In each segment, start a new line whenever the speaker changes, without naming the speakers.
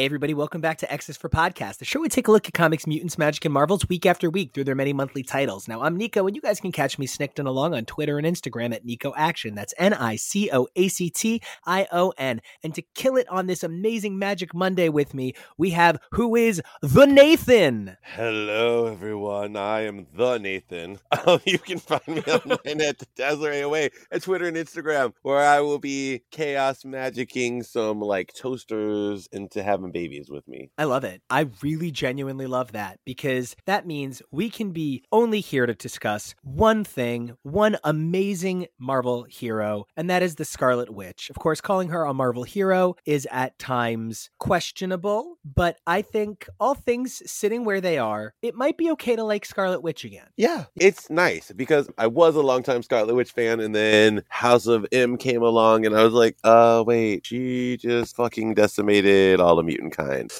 Hey, everybody, welcome back to X's for Podcast, the show we take a look at comics, mutants, magic, and marvels week after week through their many monthly titles. Now, I'm Nico, and you guys can catch me snicked along on Twitter and Instagram at Nico Action. That's N I C O A C T I O N. And to kill it on this amazing Magic Monday with me, we have who is the Nathan.
Hello, everyone. I am the Nathan. Um, you can find me online at Dazzler AOA at Twitter and Instagram, where I will be chaos magicking some like toasters into having babies with me.
I love it. I really genuinely love that because that means we can be only here to discuss one thing, one amazing Marvel hero, and that is the Scarlet Witch. Of course, calling her a Marvel hero is at times questionable, but I think all things sitting where they are, it might be okay to like Scarlet Witch again.
Yeah, it's nice because I was a longtime Scarlet Witch fan, and then House of M came along, and I was like, uh, wait, she just fucking decimated all the kind.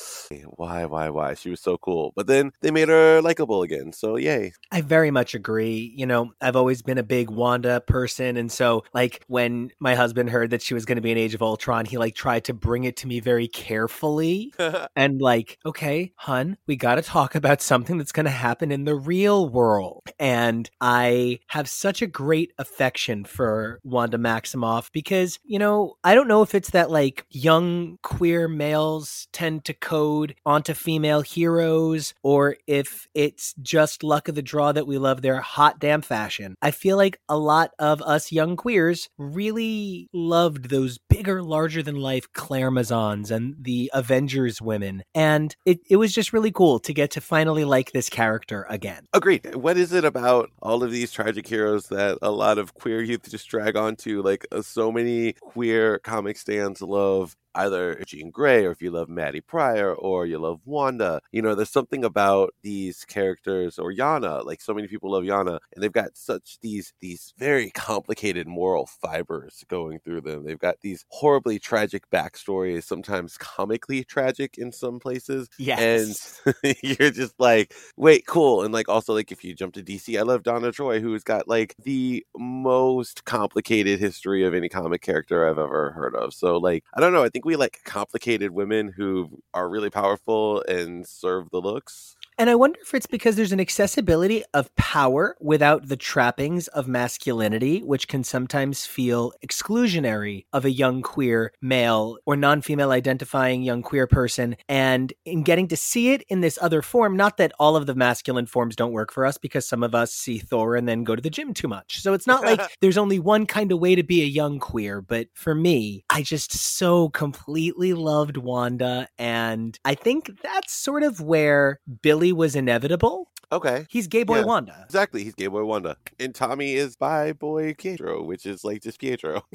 Why, why, why? She was so cool. But then they made her likable again. So yay.
I very much agree. You know, I've always been a big Wanda person. And so, like, when my husband heard that she was going to be in Age of Ultron, he like tried to bring it to me very carefully. and like, okay, hun, we got to talk about something that's going to happen in the real world. And I have such a great affection for Wanda Maximoff because, you know, I don't know if it's that like young queer males tend to code onto female heroes or if it's just luck of the draw that we love their hot damn fashion. I feel like a lot of us young queers really loved those bigger, larger than life Claire Mazans and the Avengers women. And it, it was just really cool to get to finally like this character again.
Agreed. What is it about all of these tragic heroes that a lot of queer youth just drag onto? Like, uh, so many queer comic stands love either Jean Grey or if you love Maddy Pryor or you love Wanda. You know, there's something about these characters or Yana. Like so many people love Yana, and they've got such these these very complicated moral fibers going through them. They've got these horribly tragic backstories, sometimes comically tragic in some places.
Yes.
And you're just like, wait, cool. And like also like if you jump to DC, I love Donna Troy, who's got like the most complicated history of any comic character I've ever heard of. So like I don't know, I think think we like complicated women who are really powerful and serve the looks.
And I wonder if it's because there's an accessibility of power without the trappings of masculinity, which can sometimes feel exclusionary of a young queer male or non female identifying young queer person. And in getting to see it in this other form, not that all of the masculine forms don't work for us, because some of us see Thor and then go to the gym too much. So it's not like there's only one kind of way to be a young queer. But for me, I just so completely loved Wanda. And I think that's sort of where Billy was inevitable.
Okay.
He's gay boy
Yeah.
Wanda.
Exactly. He's Gay Boy Wanda. And Tommy is bi boy Pietro, which is like just Pietro.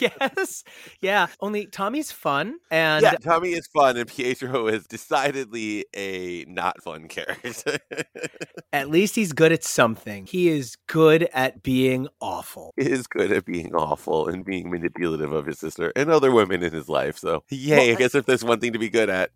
yes. Yeah. Only Tommy's fun and
yeah, Tommy is fun, and Pietro is decidedly a not fun character.
at least he's good at something. He is good at being awful.
he is good at being awful and being manipulative of his sister and other women in his life. So, yay,
Well,
I guess if there's one thing to be good at.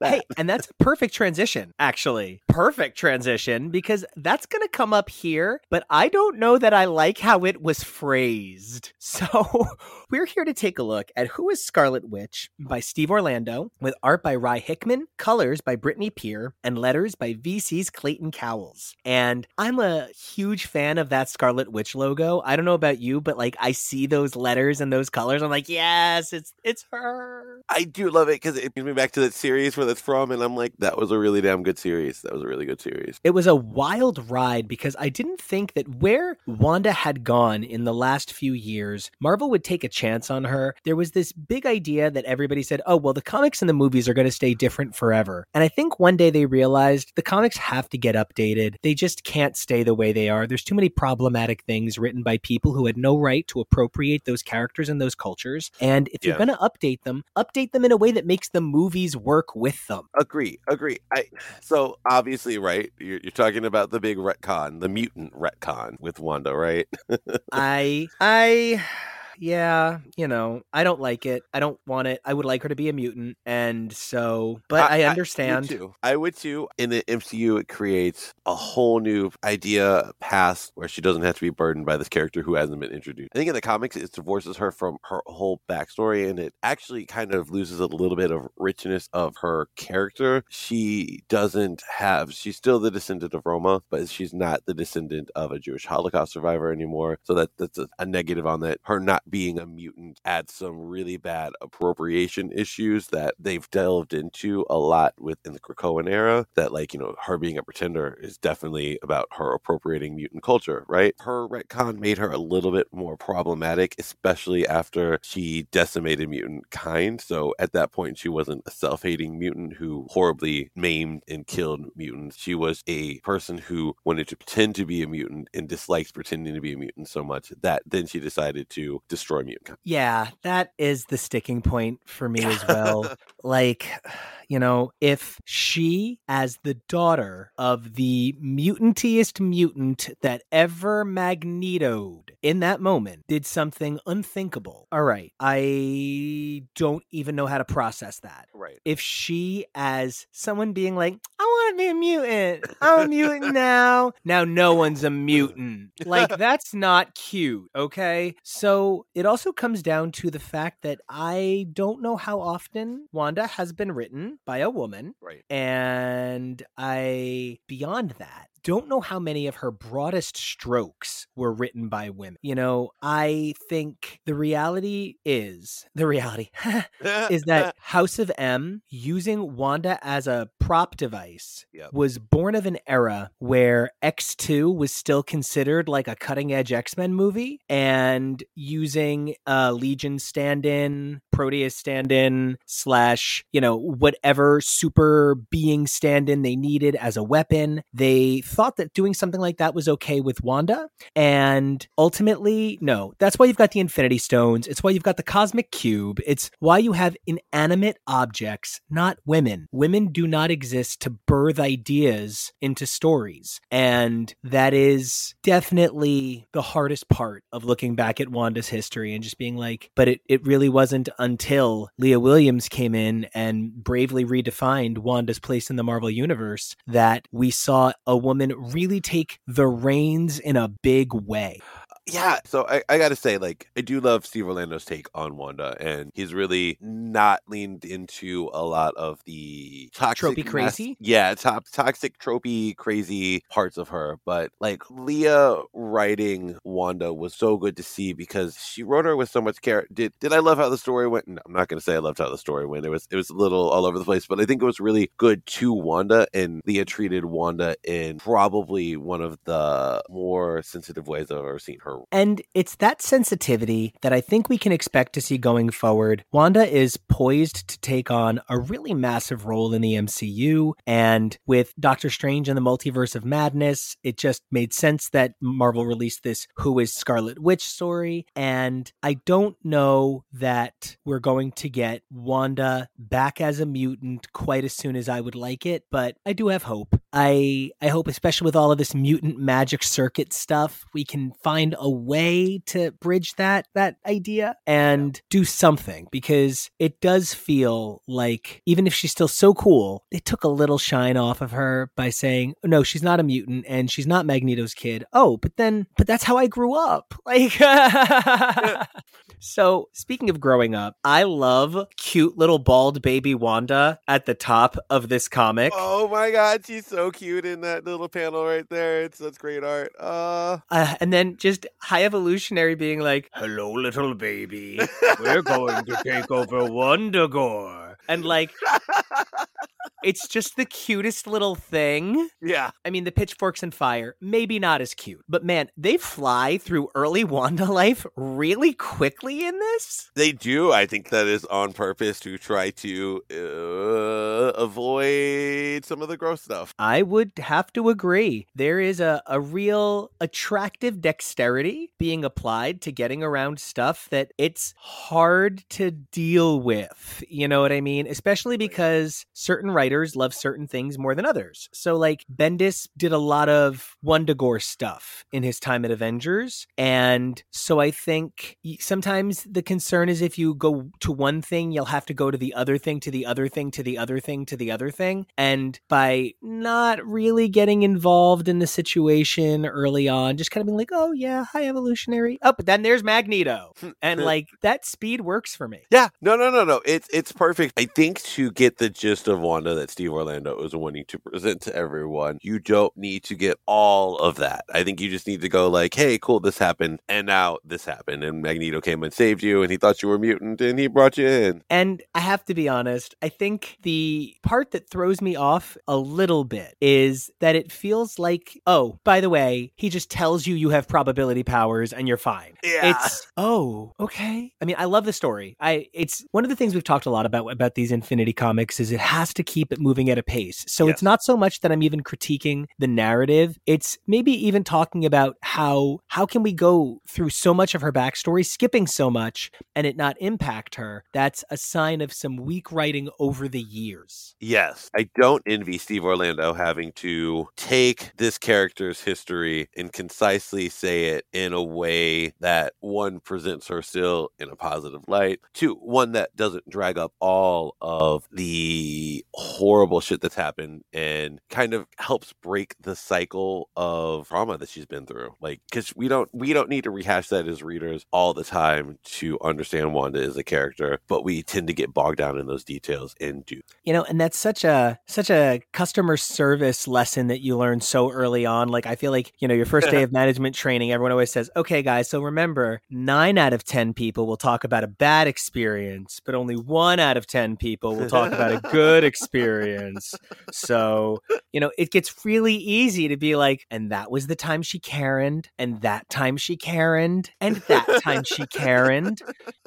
Hey, and that's a perfect transition, actually. Perfect transition because that's going to come up here, but I don't know that I like how it was phrased. So, we're here to take a look at Who is Scarlet Witch by Steve Orlando, with art by Rye Hickman, colors by Brittany Peer, and letters by VC's Clayton Cowles. And I'm a huge fan of that Scarlet Witch logo. I don't know about you, but like I see those letters and those colors, I'm like, yes, it's it's her.
I do love it because it brings me back to that series where that's from, and I'm like, that was a really damn good series. That was a really good series.
It was a wild ride because I didn't think that where Wanda had gone in the last few years, Marvel would take a chance on her. There was this big idea that everybody said, oh, well, the comics and the movies are going to stay different forever. And I think one day they realized the comics have to get updated. They just can't stay the way they are. There's too many problematic things written by people who had no right to appropriate those characters and those cultures. And if you're going to update them, update them in a way that makes the movies work with them.
Agree, agree. I so obviously, right? You're, you're talking about the big retcon, the mutant retcon with Wanda, right?
I I yeah, you know, I don't like it. I don't want it. I would like her to be a mutant, and so, but I,
I- I-
understand.
Me too. I would too. In the MCU, it creates a whole new idea past where she doesn't have to be burdened by this character who hasn't been introduced. I think in the comics, it divorces her from her whole backstory, and it actually kind of loses a little bit of richness of her character. She doesn't have. She's still the descendant of Roma, but she's not the descendant of a Jewish Holocaust survivor anymore. So that that's a, a negative on that. Her not being a mutant adds some really bad appropriation issues that they've delved into a lot within the Krakoan era. That, like, you know, her being a pretender is definitely about her appropriating mutant culture, right? Her retcon made her a little bit more problematic, especially after she decimated mutant kind. So at that point, she wasn't a self hating mutant who horribly maimed and killed mutants. She was a person who wanted to pretend to be a mutant and dislikes pretending to be a mutant so much that then she decided to destroy mutant.
Yeah, that is the sticking point for me as well. like, you know, if she, as the daughter of the mutantiest mutant that ever magnetoed in that moment, did something unthinkable. All right, I don't even know how to process that.
right.
if she as someone being like i want to be a mutant i'm a mutant now now no one's a mutant like that's not cute okay so it also comes down to the fact that i don't know how often wanda has been written by a woman
Right.
and I, beyond that, don't know how many of her broadest strokes were written by women. You know, I think the reality is the reality is that House of M using Wanda as a prop device
Yep.
was born of an era where X2 was still considered like a cutting edge X Men movie, and using uh, Legion stand in, Proteus stand in, slash, you know, whatever super being stand in they needed as a weapon. They thought that doing something like that was okay with Wanda. And ultimately, no. That's why you've got the Infinity Stones. It's why you've got the Cosmic Cube. It's why you have inanimate objects, not women. Women do not exist to birth ideas into stories. And that is definitely the hardest part of looking back at Wanda's history and just being like, but it, it really wasn't until Leah Williams came in and bravely redefined Wanda's place in the Marvel Universe that we saw a woman really take the reins in a big way.
Yeah so I, I gotta say like i do love steve orlando's take on wanda and he's really not leaned into a lot of the toxic
Tropey crazy?
yeah top toxic tropey crazy parts of her but like leah writing wanda was so good to see because she wrote her with so much care did did i love how the story went no, i'm not gonna say i loved how the story went it was it was a little all over the place but i think it was really good to wanda and leah treated wanda in probably one of the more sensitive ways i've ever seen her
And it's that sensitivity that I think we can expect to see going forward. Wanda is poised to take on a really massive role in the MCU. And with Doctor Strange and the Multiverse of Madness, it just made sense that Marvel released this Who is Scarlet Witch story. And I don't know that we're going to get Wanda back as a mutant quite as soon as I would like it, but I do have hope. I I hope especially with all of this mutant magic circuit stuff, we can find a way to bridge that that idea and do something because it does feel like even if she's still so cool, it took a little shine off of her by saying, "No, she's not a mutant and she's not Magneto's kid." Oh, but then but that's how I grew up. Like So, speaking of growing up, I love cute little bald baby Wanda at the top of this comic.
Oh my god, she's so cute in that little panel right there. It's that's great art. Uh
Uh, and then just High Evolutionary being like, "Hello, little baby. We're going to take over Wundagore." And like, it's just the cutest little thing.
Yeah.
I mean, the pitchforks and fire, maybe not as cute, but man, they fly through early Wanda life really quickly in this.
They do. I think that is on purpose to try to uh, avoid some of the gross stuff.
I would have to agree. There is a, a real attractive dexterity being applied to getting around stuff that it's hard to deal with. You know what I mean? Especially because certain writers love certain things more than others. So, like, Bendis did a lot of Wundagore stuff in his time at Avengers. And so I think sometimes the concern is if you go to one thing, you'll have to go to the other thing, to the other thing, to the other thing, to the other thing. And by not really getting involved in the situation early on, just kind of being like, oh, yeah, hi, evolutionary. Oh, but then there's Magneto. and like that speed works for me.
Yeah. No, no, no, no. It's it's perfect. I think to get the gist of Wanda that Steve Orlando is wanting to present to everyone, you don't need to get all of that. I think you just need to go like, hey, cool, this happened, and now this happened, and Magneto came and saved you, and he thought you were mutant, and he brought you in.
And I have to be honest, I think the part that throws me off a little bit is that it feels like, oh, by the way, he just tells you you have probability powers and you're fine.
Yeah.
It's oh, okay. I mean, I love the story. I it's one of the things we've talked a lot about about these Infinity comics is it has to keep it moving at a pace. So
Yes.
it's not so much that I'm even critiquing the narrative. It's maybe even talking about how how can we go through so much of her backstory, skipping so much, and it not impact her. That's a sign of some weak writing over the years.
Yes, I don't envy Steve Orlando having to take this character's history and concisely say it in a way that one presents her still in a positive light, two, one that doesn't drag up all of the horrible shit that's happened and kind of helps break the cycle of trauma that she's been through. Like, because we don't we don't need to rehash that as readers all the time to understand Wanda as a character, but we tend to get bogged down in those details and do
You know, and that's such a such a customer service lesson that you learn so early on. Like I feel like, you know, your first day of management training, everyone always says, "Okay, guys, so remember, 9 out of 10 people will talk about a bad experience, but only 1 out of 10 people will talk about a good experience." So, you know, it gets really easy to be like, "And that was the time she Karened, and that time she Karened, and that time she Karened."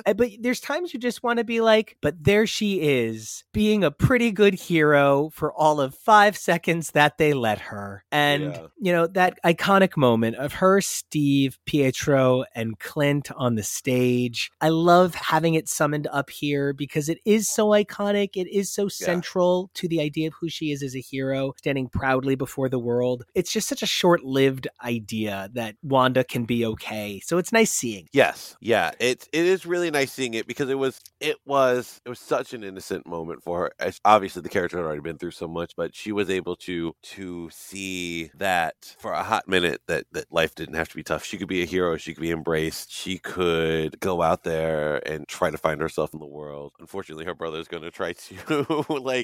Uh, But there's times you just want to be like, but there she is, being a pretty good hero for all of five seconds that they let her. And,
Yeah.
you know, that iconic moment of her, Steve, Pietro, and Clint on the stage. I love having it summoned up here because it is so iconic. It is so central to the idea of who she is as a hero, standing proudly before the world. It's just such a short lived idea that Wanda can be okay. So it's nice seeing.
Yes, yeah, it it is really nice seeing it because it was it was it was such an innocent moment for her. Obviously, the character had already been through so much, but she was able to to see that for a hot minute that that life didn't have to be tough. She could be a hero. She could be embraced. She could go out there and try to find herself in the world. Unfortunately, her brother's going to try to like,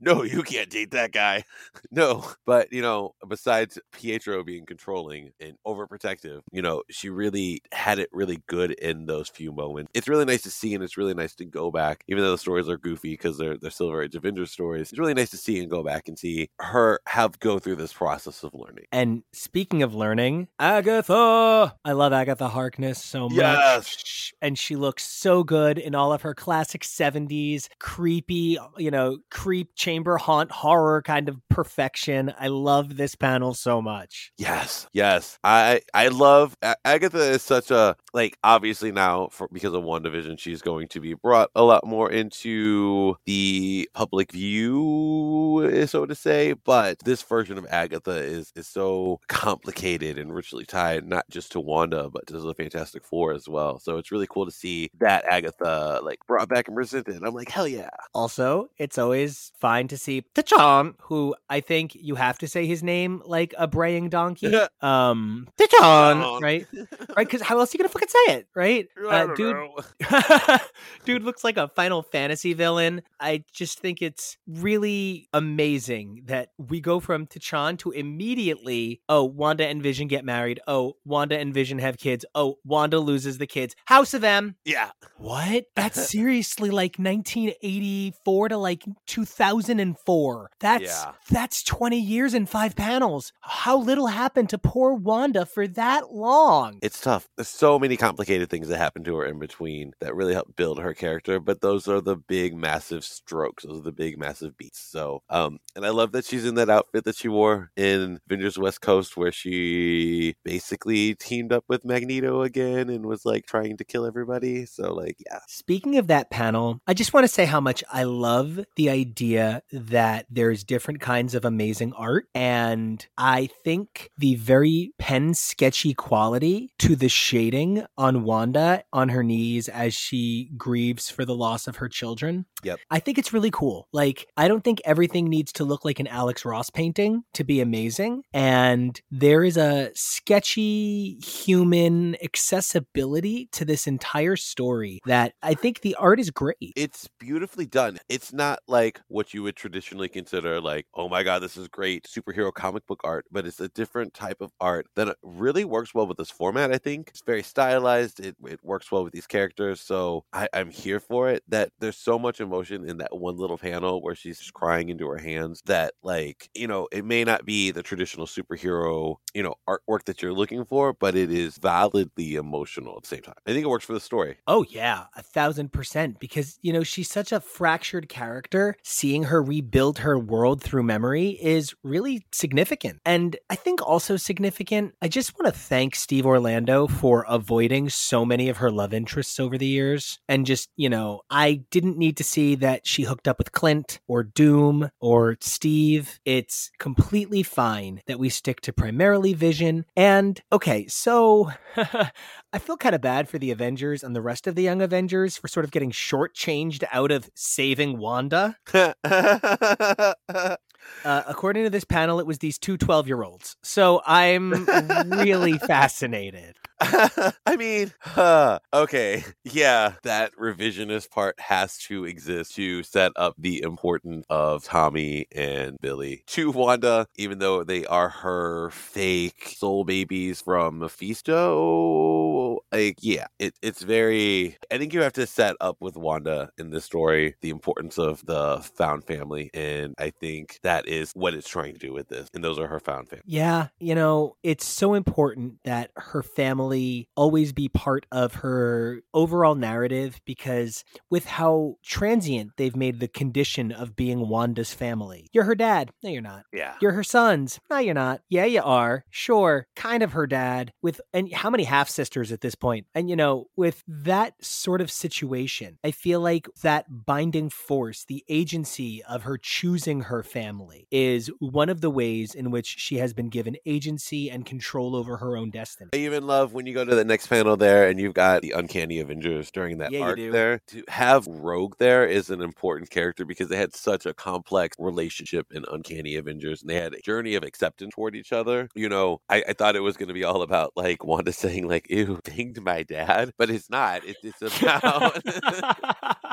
no, you can't date that guy. no, but you know, besides Pietro being controlling and overprotective, you know, she really had it really good in those few moments. It's really nice to see, and it's really nice to go back, even though the stories are goofy because they're they're Silver Age Avengers stories. It's really nice to see and go back and see her have go through this process of learning.
And speaking of learning, Agatha! I love Agatha Harkness so much.
Yes.
And she looks so good in all of her classic 70s, creepy, you know, creep chamber haunt horror kind of perfection. I love this panel so much.
Yes, yes. I I love Agatha is such a like obviously now for because of WandaVision she's going to be brought a lot more into the public view so to say, but this version of Agatha is is so complicated and richly tied not just to Wanda but to the Fantastic Four as well. So it's really cool to see that Agatha like brought back and presented. I'm like, hell yeah.
Also, it's always fine to see Chthon, who I think you have to say his name like a braying donkey. um, Chthon, right? Right? Because how else are you gonna fucking say it, right? Uh, dude, dude looks like a Final Fantasy villain. I just think it's really amazing that we go from Chthon to immediately, oh, Wanda and Vision get married. Oh, Wanda and Vision have kids. Oh, Wanda loses the kids. House of M.
Yeah.
What? That's seriously like 1984 to like 2004. That's
Yeah.
that's 20 years and 5 panels. How little happened to poor Wanda for that long.
It's tough. There's so many complicated things that happen to her in between that really help build her character, but those are the big, massive strokes. Those are the big, massive beats. So, um, and I love that she's in that outfit that she wore in Avengers West Coast, where she basically teamed up with Magneto again and was like trying to kill everybody. So, like, yeah,
Speaking of that panel, I just want to say how much I love the idea that there's different kinds of amazing art. And I think the very pen sketchy quality to the shading on Wanda on her knees as she grieves for the loss of her children.
Yep.
I think it's really cool. Like, I don't think everything needs to look like an Alex Ross painting to be amazing. And there is a sketchy human accessibility to this entire story that I think the art is great.
it's beautifully done. It's not like what you would traditionally consider like, oh my god, this is great superhero comic book art, but it's a different type of art that uh, really works well with this format. I think it's very stylized. It it works well with these characters, so I, I'm here for it. That there's so much emotion in that one little panel where she's just crying into her hands. That like you know, it may not be the traditional superhero you know artwork that you're looking for, but it is validly emotional at the same time. I think it works for the story.
Oh, yeah, a thousand percent. Because, you know, she's such a fractured character. Seeing her rebuild her world through memory is really significant. And I think also significant, I just want to thank Steve Orlando for avoiding so many of her love interests over the years. And just, you know, I didn't need to see that she hooked up with Clint or Doom or Steve. It's completely fine that we stick to primarily Vision. And, okay, so. I feel kind of bad for the Avengers and the rest of the Young Avengers for sort of getting shortchanged out of saving Wanda. Uh, according to this panel, it was these two 12 year olds. So I'm really fascinated.
I mean, huh, okay, yeah, that revisionist part has to exist to set up the importance of Tommy and Billy to Wanda, even though they are her fake soul babies from Mephisto. Like, yeah, it, it's very. I think you have to set up with Wanda in this story the importance of the found family, and I think that is what it's trying to do with this. And those are her found family.
Yeah, you know, it's so important that her family always be part of her overall narrative because with how transient they've made the condition of being Wanda's family. You're her dad. No, you're not.
Yeah.
You're her sons. No, you're not. Yeah, you are. Sure, kind of her dad. With and how many half sisters at this point? And you know, with that sort of situation, I feel like that binding force, the agency of her choosing her family, is one of the ways in which she has been given agency and control over her own destiny.
I even love when you go to the next panel there and you've got the Uncanny Avengers during that
Yeah,
arc there. To have Rogue there is an important character because they had such a complex relationship in Uncanny Avengers and they had a journey of acceptance toward each other. You know, I, I thought it was going to be all about like Wanda saying like, ew, banged my dad, but it's not. It, it's about.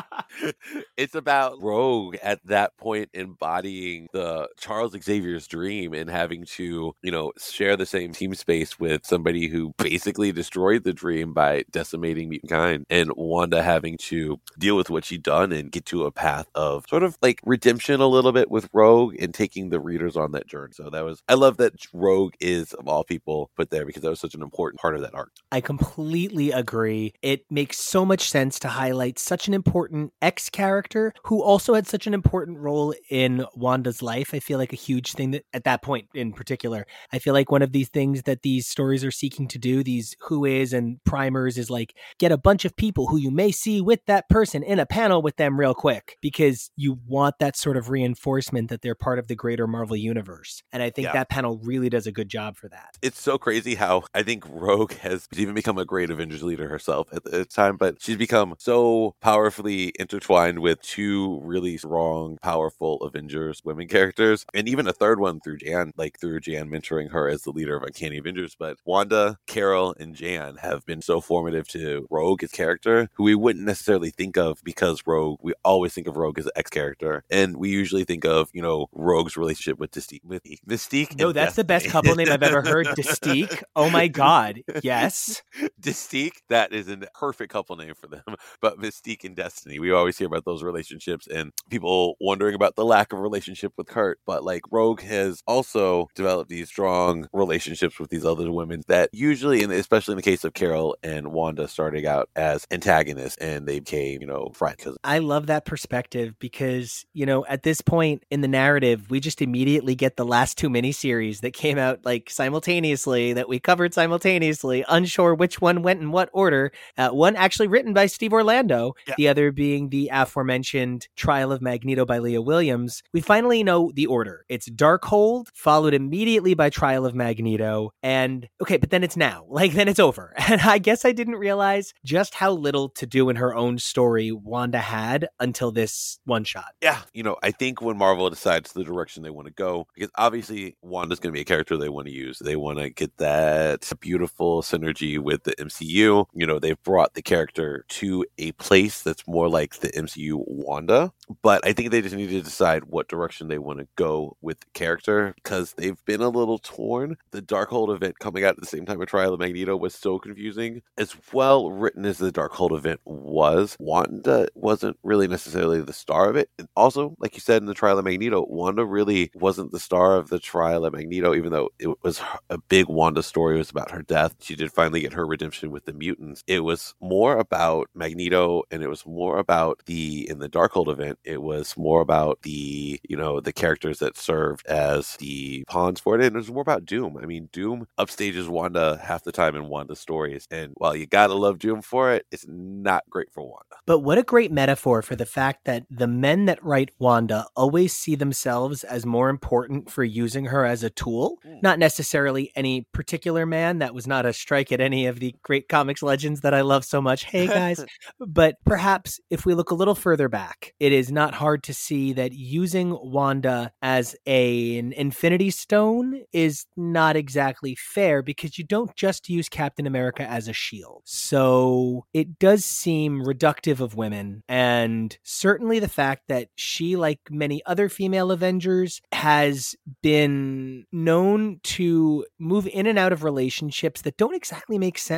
it's about Rogue at that point embodying the Charles Xavier's dream and having to, you know, share the same team space with somebody who basically destroyed the dream by decimating mutant kind and Wanda having to deal with what she'd done and get to a path of sort of like redemption a little bit with Rogue and taking the readers on that journey. So that was I love that Rogue is of all people put there because that was such an important part of that arc.
I completely agree. It makes so much sense to highlight such an important X character who also had such an important role in Wanda's life. I feel like a huge thing that at that point in particular, I feel like one of these things that these stories are seeking to do, these who is and primers, is like get a bunch of people who you may see with that person in a panel with them real quick because you want that sort of reinforcement that they're part of the greater Marvel universe. And I think
Yeah.
that panel really does a good job for that.
it's so crazy how I think Rogue has even become a great Avengers leader herself at the time, but she's become so powerfully intertwined with two really strong, powerful Avengers women characters, and even a third one through Jan, like through Jan mentoring her as the leader of Uncanny Avengers. But Wanda, Carol, and Jan have been so formative to Rogue as character, who we wouldn't necessarily think of because Rogue, we always think of Rogue as an X character, and we usually think of, you know, Rogue's relationship with Mystique. With Mystique
No, that's the best couple name I've ever heard. Distique. Oh my god. Yes.
Mystique, that is a perfect couple name for them. But Mystique and Destiny, we always hear about those relationships and people wondering about the lack of relationship with Kurt. But like Rogue has also developed these strong relationships with these other women that usually, and especially in the case of Carol and Wanda, starting out as antagonists and they became, you know, friends.
I love that perspective because, you know, at this point in the narrative, we just immediately get the last two miniseries that came out like simultaneously that we covered simultaneously, unsure which one went in what order. Uh, one actually written by Steve Orlando, yeah. the other being the aforementioned Trial of Magneto by Leah Williams. We finally know the order. It's Darkhold, followed immediately by Trial of Magneto, and okay, but then it's now. Like then it's over. And I guess I didn't realize just how little to do in her own story Wanda had until this one shot.
Yeah, you know, I think when Marvel decides the direction they want to go, because obviously Wanda's going to be a character they want to use. They want to get that beautiful synergy with the MCU. You know, they've brought the character to a place that's more like the MCU Wanda, but I think they just need to decide what direction they want to go with the character because they've been a little torn. The Darkhold event coming out at the same time of Trial of Magneto was so confusing. As well written as the Darkhold event was, Wanda wasn't really necessarily the star of it. And also, like you said in the Trial of Magneto, Wanda really wasn't the star of the Trial of Magneto, even though it was a big Wanda story. It was about her death. She did finally get her redemption with the mutants. It was more about Magneto and it was more about the, in the Darkhold event, it was more about the, you know, the characters that served as the pawns for it. And it was more about Doom. I mean, Doom upstages Wanda half the time in Wanda's stories. And while you gotta love Doom for it, it's not great for Wanda.
But what a great metaphor for the fact that the men that write Wanda always see themselves as more important for using her as a tool, mm. not necessarily any particular man. That was not a strike at any of the great comics legends that I love so much. Hey guys. but perhaps if we look a little further back, it is not hard to see that using Wanda as a, an infinity stone is not exactly fair because you don't just use Captain America as a shield. So it does seem reductive of women and certainly the fact that she, like many other female Avengers, has been known to move in and out of relationships that don't exactly make sense.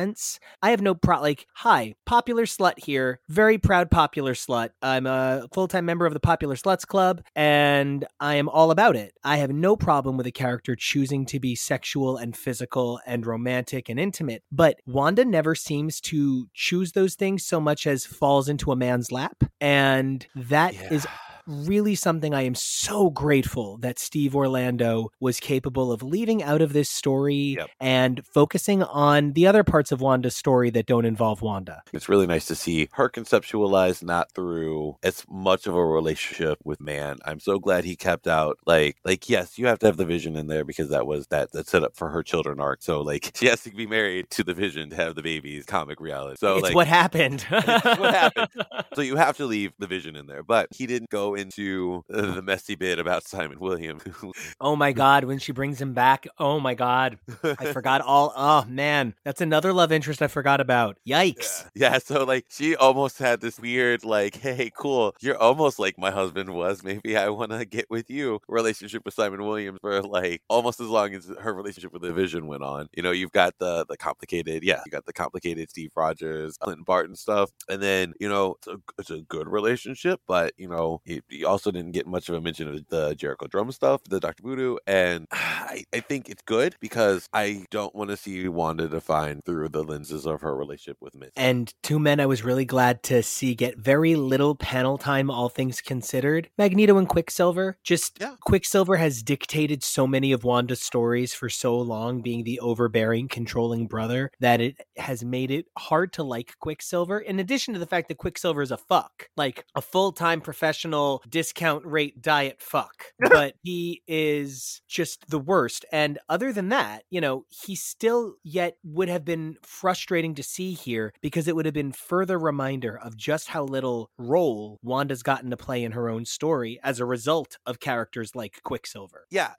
I have no pro like, hi, popular slut here, very proud popular slut. I'm a full time member of the Popular Sluts Club, and I am all about it. I have no problem with a character choosing to be sexual and physical and romantic and intimate, but Wanda never seems to choose those things so much as falls into a man's lap. And that yeah. is really something I am so grateful that Steve Orlando was capable of leaving out of this story yep. and focusing on the other parts of Wanda's story that don't involve Wanda.
It's really nice to see her conceptualized not through as much of a relationship with man. I'm so glad he kept out like like yes, you have to have the vision in there because that was that that set up for her children arc. So like she has to be married to the vision to have the babies comic reality. So
it's
like
what happened.
what happened. So you have to leave the vision in there. But he didn't go into the messy bit about Simon Williams.
oh my God, when she brings him back. Oh my God. I forgot all. Oh man, that's another love interest I forgot about. Yikes.
Yeah. yeah. So, like, she almost had this weird, like, hey, cool. You're almost like my husband was. Maybe I want to get with you relationship with Simon Williams for like almost as long as her relationship with the Vision went on. You know, you've got the the complicated, yeah, you got the complicated Steve Rogers, Clinton Barton stuff. And then, you know, it's a, it's a good relationship, but, you know, he, he also didn't get much of a mention of the Jericho Drumm stuff, the Dr. Voodoo, and I, I think it's good because I don't want to see Wanda defined through the lenses of her relationship with Miz.
And two men I was really glad to see get very little panel time, all things considered. Magneto and Quicksilver. Just yeah. Quicksilver has dictated so many of Wanda's stories for so long, being the overbearing, controlling brother, that it has made it hard to like Quicksilver. In addition to the fact that Quicksilver is a fuck, like a full time professional discount rate diet fuck, but he is just the worst. And other than that, you know, he still yet would have been frustrating to see here because it would have been further reminder of just how little role Wanda's gotten to play in her own story as a result of characters like Quicksilver.
Yeah,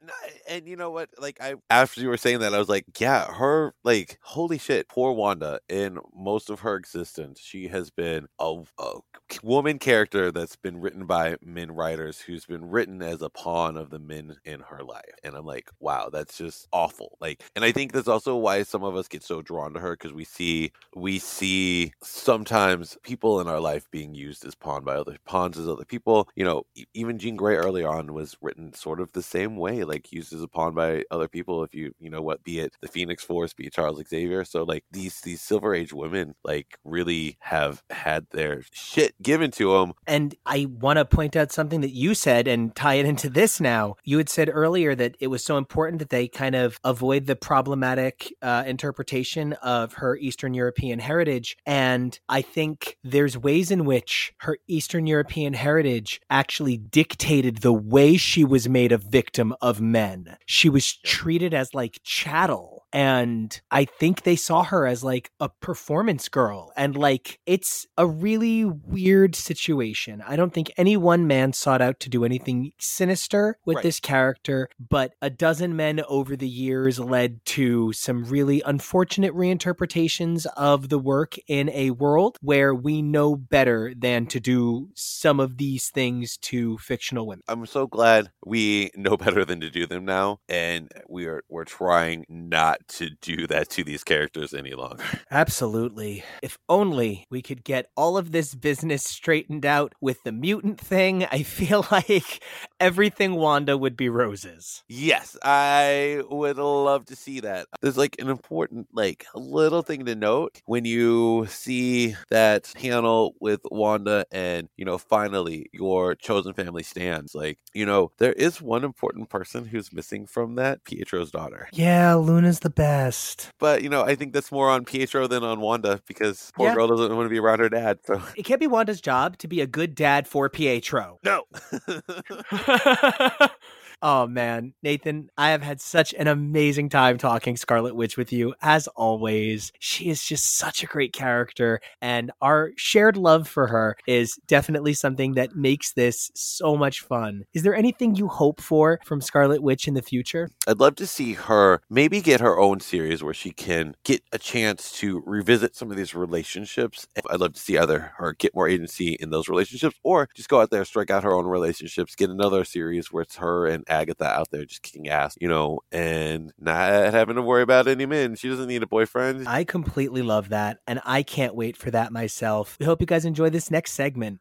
and you know what? Like I after you were saying that, I was like, yeah, her like holy shit, poor Wanda. In most of her existence, she has been a, a woman character that's been written by men writers who's been written as a pawn of the men in her life. And I'm like, wow, that's just awful. Like, and I think that's also why some of us get so drawn to her because we see we see sometimes people in our life being used as pawn by other pawns as other people. You know, even Jean Grey early on was written sort of the same way, like used as a pawn by other people. If you you know what, be it the Phoenix Force, be it Charles Xavier. So like these these Silver Age women like really have had their shit given to them.
And I want to point out something that you said and tie it into this now. You had said earlier that it was so important that they kind of avoid the problematic uh, interpretation of her Eastern European heritage. And I think there's ways in which her Eastern European heritage actually dictated the way she was made a victim of men. She was treated as like chattel and I think they saw her as like a performance girl. And like, it's a really weird situation. I don't think any one man sought out to do anything sinister with
Right.
this character, but a dozen men over the years led to some really unfortunate reinterpretations of the work in a world where we know better than to do some of these things to fictional women.
I'm so glad we know better than to do them now, and we are we're trying not to do that to these characters any longer.
Absolutely. If only we could get all of this business straightened out with the mutant thing, I feel like everything Wanda would be roses.
Yes, I would love to see that. There's like an important, like little thing to note when you see that panel with Wanda and, you know, finally your chosen family stands. Like, you know, there is one important person who's missing from that Pietro's daughter.
Yeah, Luna's the best.
But, you know, I think that's more on Pietro than on Wanda because poor
Yeah.
girl doesn't want to be around her dad. So,
It can't be Wanda's job to be a good dad for Pietro.
no.
oh man, Nathan, I have had such an amazing time talking Scarlet Witch with you as always. She is just such a great character and our shared love for her is definitely something that makes this so much fun. Is there anything you hope for from Scarlet Witch in the future?
I'd love to see her maybe get her own series where she can get a chance to revisit some of these relationships. I'd love to see either her get more agency in those relationships or just go out there, strike out her own relationships, get another series where it's her and Agatha out there just kicking ass, you know, and not having to worry about any men. She doesn't need a boyfriend.
I completely love that and I can't wait for that myself. We hope you guys enjoy this next segment.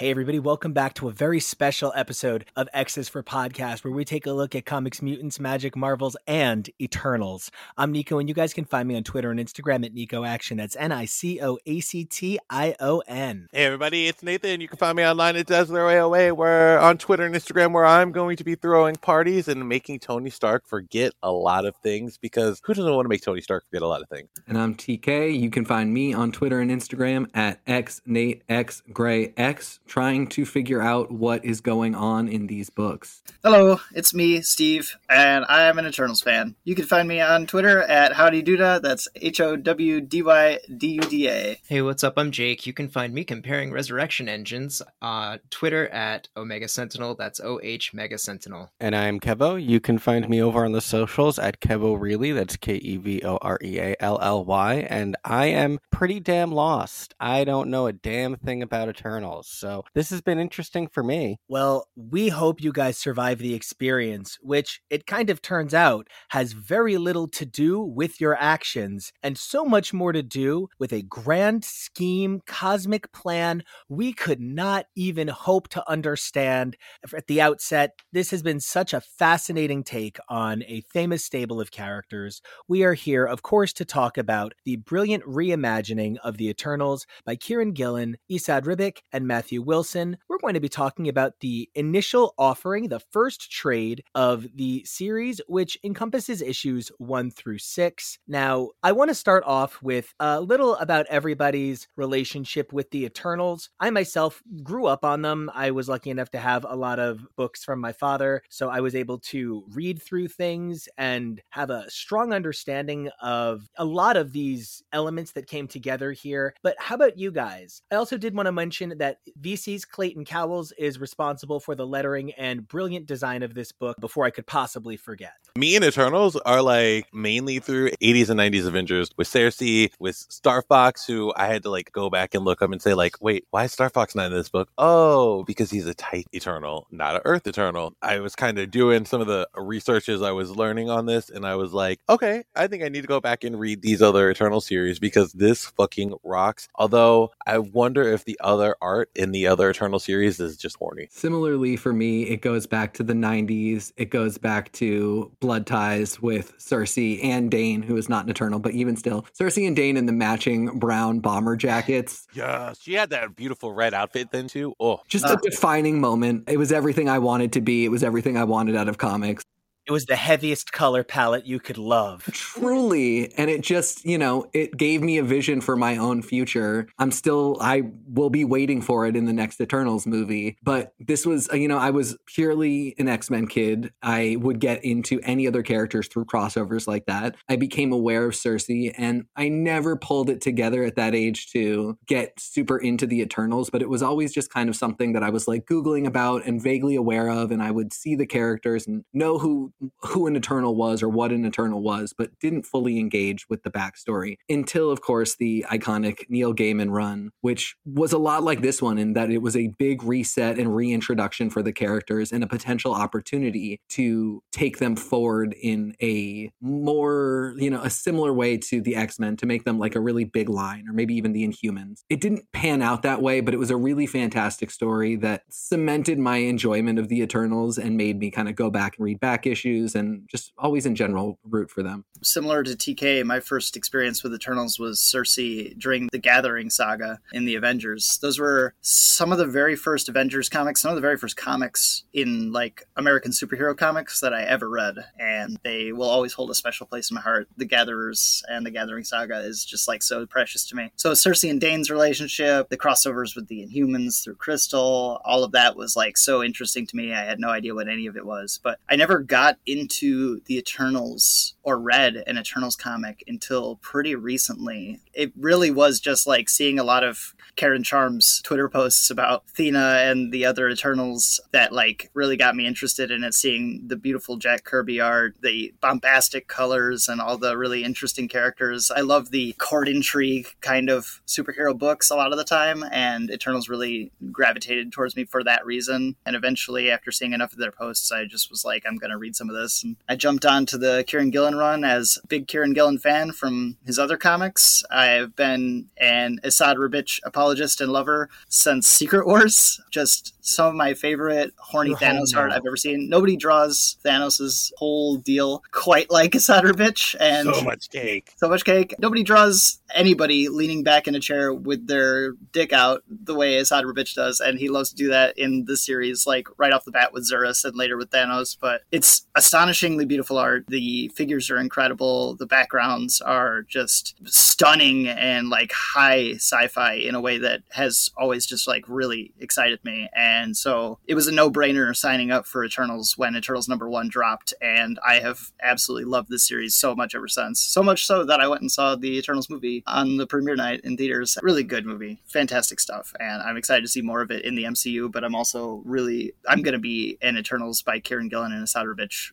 Hey, everybody, welcome back to a very special episode of X's for Podcast, where we take a look at comics, mutants, magic, marvels, and Eternals. I'm Nico, and you guys can find me on Twitter and Instagram at Nico Action. That's N I C O A C T I O N.
Hey everybody, it's Nathan. You can find me online at Dazzler AOA, where on Twitter and Instagram, where I'm going to be throwing parties and making Tony Stark forget a lot of things because who doesn't want to make Tony Stark forget a lot of things?
And I'm TK. You can find me on Twitter and Instagram at xnateXgrayX, trying to figure out what is going on in these books.
Hello, it's me, Steve, and I am an Eternals fan. You can find me on Twitter at HowdyDuda. That's H O W D Y D U D A.
Hey, what's up? I'm Jake. You can find me comparing resurrection engines on Twitter at Omega Sentinel. That's OH Mega Sentinel.
And I'm Kevo. You can find me over on the socials at Kevo Really. That's K E V O R E A L L Y. And I am pretty damn lost. I don't know a damn thing about Eternals. So this has been interesting for me.
Well, we hope you guys survive the experience, which it kind of turns out has very little to do with your actions and so much more to do with a grand scheme, cosmic plan we could not even hope to understand. At the outset, this has been such a fascinating take on a famous stable of characters. We are here, of course, to talk about the brilliant reimagining of the Eternals by Kieron Gillen, Esad Ribić, and Matthew Wilson. We're going to be talking about the initial offering, the first trade of the series, which encompasses issues one through six. Now, I want to start off with a little about everybody's relationship with the Eternals. I myself grew up on them. I was lucky enough to have a lot of books from my father, so I was able to read through things and have a strong understanding of a lot of these elements that came together here. But how about you guys? I also did want to mention that these VC's Clayton Cowles is responsible for the lettering and brilliant design of this book before I could possibly forget.
Me and Eternals are like mainly through 80s and 90s Avengers with Cersei, with Star Fox, who I had to like go back and look up and say, like, wait, why is Star Fox not in this book? Oh, because he's a Titan Eternal, not an Earth Eternal. I was kind of doing some of the researches I was learning on this, and I was like, okay, I think I need to go back and read these other Eternal series because this fucking rocks. Although I wonder if the other art in the other Eternal series is just horny.
Similarly, for me, it goes back to the 90s. It goes back to blood ties with Cersei and Dane, who is not an Eternal, but even still, Cersei and Dane in the matching brown bomber jackets.
Yeah, she had that beautiful red outfit then too. Oh,
Just a defining moment. It was everything I wanted to be. It was everything I wanted out of comics.
It was the heaviest color palette you could love.
Truly. And it just, you know, it gave me a vision for my own future. I'm still, I will be waiting for it in the next Eternals movie. But this was, you know, I was purely an X Men kid. I would get into any other characters through crossovers like that. I became aware of Cersei and I never pulled it together at that age to get super into the Eternals, but it was always just kind of something that I was like Googling about and vaguely aware of. And I would see the characters and know who who an Eternal was or what an Eternal was, but didn't fully engage with the backstory until, of course, the iconic Neil Gaiman run, which was a lot like this one in that it was a big reset and reintroduction for the characters and a potential opportunity to take them forward in a more, you know, a similar way to the X Men to make them like a really big line or maybe even the Inhumans. It didn't pan out that way, but it was a really fantastic story that cemented my enjoyment of the Eternals and made me kind of go back and read back issues and just always in general root for them.
Similar to TK, my first experience with Eternals was Sersi during the Gathering saga in the Avengers. Those were some of the very first Avengers comics, some of the very first comics in like American superhero comics that I ever read, and they will always hold a special place in my heart. The Gatherers and the Gathering saga is just like so precious to me. So Sersi and Dane's relationship, the crossovers with the Inhumans through Crystal, all of that was like so interesting to me. I had no idea what any of it was, but I never got into the Eternals or read an Eternals comic until pretty recently. It really was just like seeing a lot of Karen Charm's Twitter posts about Thena and the other Eternals that like really got me interested in it. Seeing the beautiful Jack Kirby art, the bombastic colors, and all the really interesting characters. I love the court intrigue kind of superhero books a lot of the time, and Eternals really gravitated towards me for that reason. And eventually, after seeing enough of their posts, I just was like, I'm going to read some of this. And I jumped onto the Kieron Gillen run as a big Kieron Gillen fan from his other comics. I've been an Esad Ribić apologist and lover since Secret Wars. Just some of my favorite horny
You're
Thanos art. I've ever seen. Nobody draws Thanos's whole deal quite like Esad Ribić, and
so much cake.
so much cake. Nobody draws anybody leaning back in a chair with their dick out the way Esad Ribić does, and he loves to do that in the series, like right off the bat with Zuras and later with Thanos. But it's astonishingly beautiful art. The figures are incredible. The backgrounds are just stunning and like high sci-fi in a way that has always just like really excited me. And so it was a no-brainer signing up for Eternals when Eternals number one dropped, and I have absolutely loved this series so much ever since. So much so that I went and saw the Eternals movie on the premiere night in theaters. Really good movie, fantastic stuff, and I'm excited to see more of it in the MCU. But I'm also really I'm going to be an Eternals by Kieron Gillen and Esad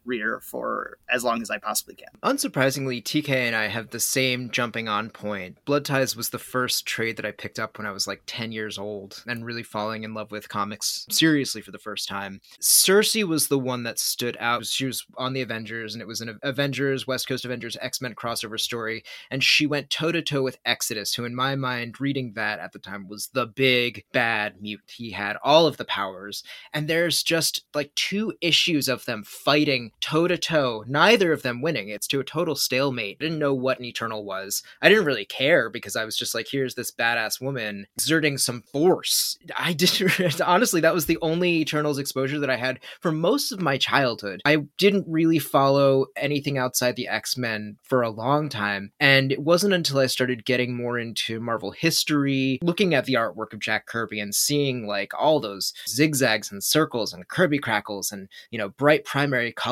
Reader for as long as I possibly can.
Unsurprisingly, TK and I have the same jumping on point. Blood Ties was the first trade that I picked up when I was like 10 years old and really falling in love with comics seriously for the first time. Sersi was the one that stood out. She was on the Avengers and it was an Avengers, West Coast Avengers, X Men crossover story. And she went toe to toe with Exodus, who, in my mind, reading that at the time, was the big bad mute. He had all of the powers. And there's just like two issues of them fighting toe to toe, neither of them winning. It's to a total stalemate. I didn't know what an Eternal was. I didn't really care because I was just like, here's this badass woman exerting some force. I didn't, honestly, that was the only Eternals exposure that I had for most of my childhood. I didn't really follow anything outside the X Men for a long time. And it wasn't until I started getting more into Marvel history, looking at the artwork of Jack Kirby and seeing like all those zigzags and circles and Kirby crackles and, you know, bright primary colors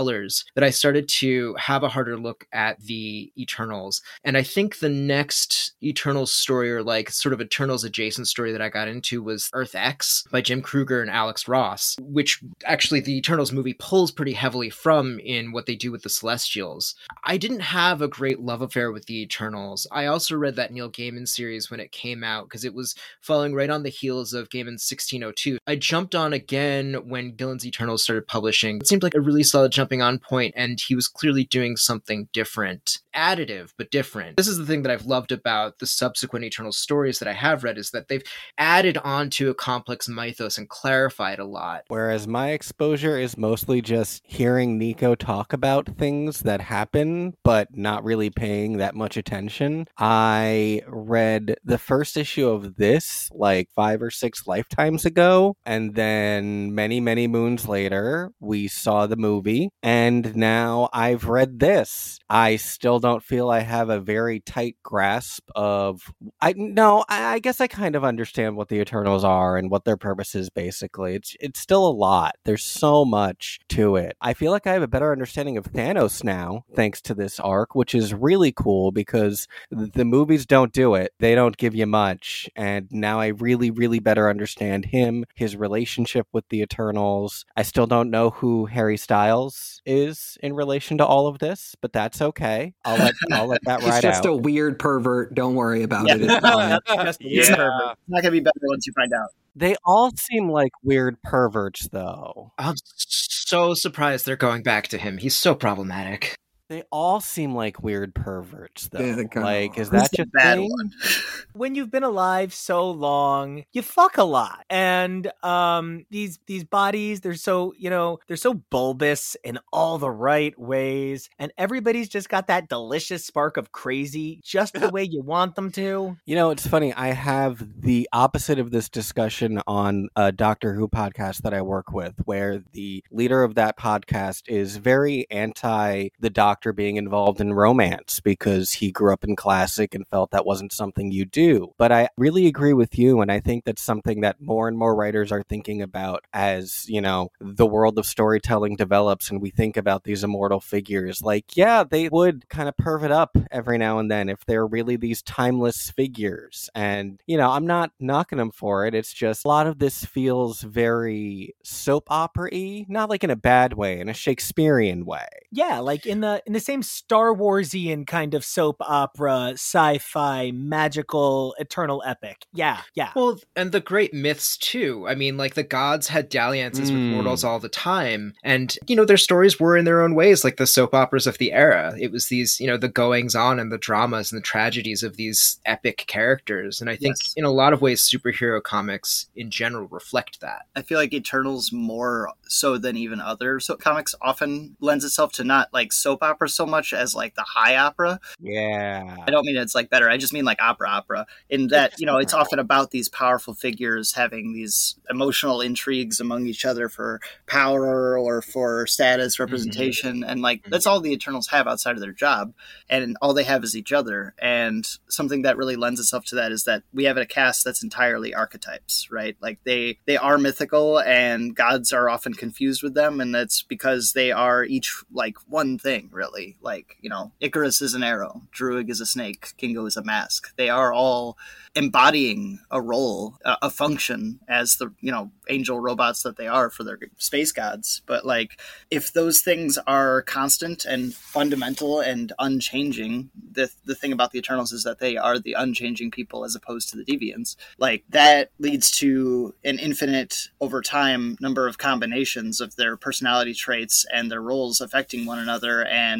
that I started to have a harder look at the Eternals. And I think the next Eternals story or like sort of Eternals adjacent story that I got into was Earth X by Jim Krueger and Alex Ross, which actually the Eternals movie pulls pretty heavily from in what they do with the Celestials. I didn't have a great love affair with the Eternals. I also read that Neil Gaiman series when it came out because it was following right on the heels of Gaiman's 1602. I jumped on again when Gillen's Eternals started publishing. It seemed like a really solid jumping on point, and he was clearly doing something different, additive but different. This is the thing that I've loved about the subsequent Eternal stories that I have read is that they've added on to a complex mythos and clarified a lot.
Whereas my exposure is mostly just hearing Nico talk about things that happen, but not really paying that much attention. I read the first issue of this like five or six lifetimes ago, and then many, many moons later, we saw the movie, and now I've read this. I still don't feel I have a very tight grasp of. I no, I, I guess I kind of understand what the Eternals are and what their purpose is. Basically, it's it's still a lot. There's so much to it. I feel like I have a better understanding of Thanos now, thanks to this arc, which is really cool because the movies don't do it. They don't give you much, and now I really, really better understand him, his relationship with the Eternals. I still don't know who Harry Styles is in relation to all of this, but that's okay. I'll let I'll let that ride out.
He's just
out.
a weird pervert. Don't worry about
Yeah.
it. It's fine.
Just
Yeah.
yeah. pervert.
It's not gonna be better once you find out.
They all seem like weird perverts, though.
I'm so surprised they're going back to him. He's so problematic.
They all seem like weird perverts, though.
Yeah, they kinda
like, is that
the
your
bad
thing?
one?
when you've been alive so long, you fuck a lot. And um these these bodies, they're so, you know, they're so bulbous in all the right ways. And everybody's just got that delicious spark of crazy just the way you want them to.
You know, it's funny. I have the opposite of this discussion on a Doctor Who podcast that I work with, where the leader of that podcast is very anti the Doctor being involved in romance because he grew up in classic and felt that wasn't something you do. But I really agree with you, and I think that's something that more and more writers are thinking about as, you know, the world of storytelling develops and we think about these immortal figures. Like, yeah, they would kind of perv it up every now and then if they're really these timeless figures. And, you know, I'm not knocking them for it. It's just a lot of this feels very soap opera y, not like in a bad way, in a Shakespearean way.
Yeah, like in the in the same Star Warsian kind of soap opera, sci-fi, magical, eternal epic. Yeah, yeah.
Well, and the great myths too. I mean, like the gods had dalliances with
Mm.
mortals all the time, and you know their stories were in their own ways, like the soap operas of the era. It was these, you know, the goings on and the dramas and the tragedies of these epic characters, and I think
Yes.
in a lot of ways, superhero comics in general reflect that.
I feel like Eternals more so than even other so comics often lends itself to not like soap opera so much as like the high opera.
Yeah.
I don't mean it's like better. I just mean like opera opera in that, you know, it's often about these powerful figures having these emotional intrigues among each other for power or for status mm-hmm. representation and like mm-hmm. that's all the Eternals have outside of their job and all they have is each other and something that really lends itself to that is that we have a cast that's entirely archetypes, right? Like they they are mythical and gods are often confused with them and that's because they are each like one thing really. Like, you know, Ikaris is an arrow, Druig is a snake, Kingo is a mask. They are all embodying a role, a, a function as the, you know, angel robots that they are for their space gods. But like if those things are constant and fundamental and unchanging, the the thing about the Eternals is that they are the unchanging people as opposed to the deviants. Like that leads to an infinite over time number of combinations of their personality traits and their roles affecting one another and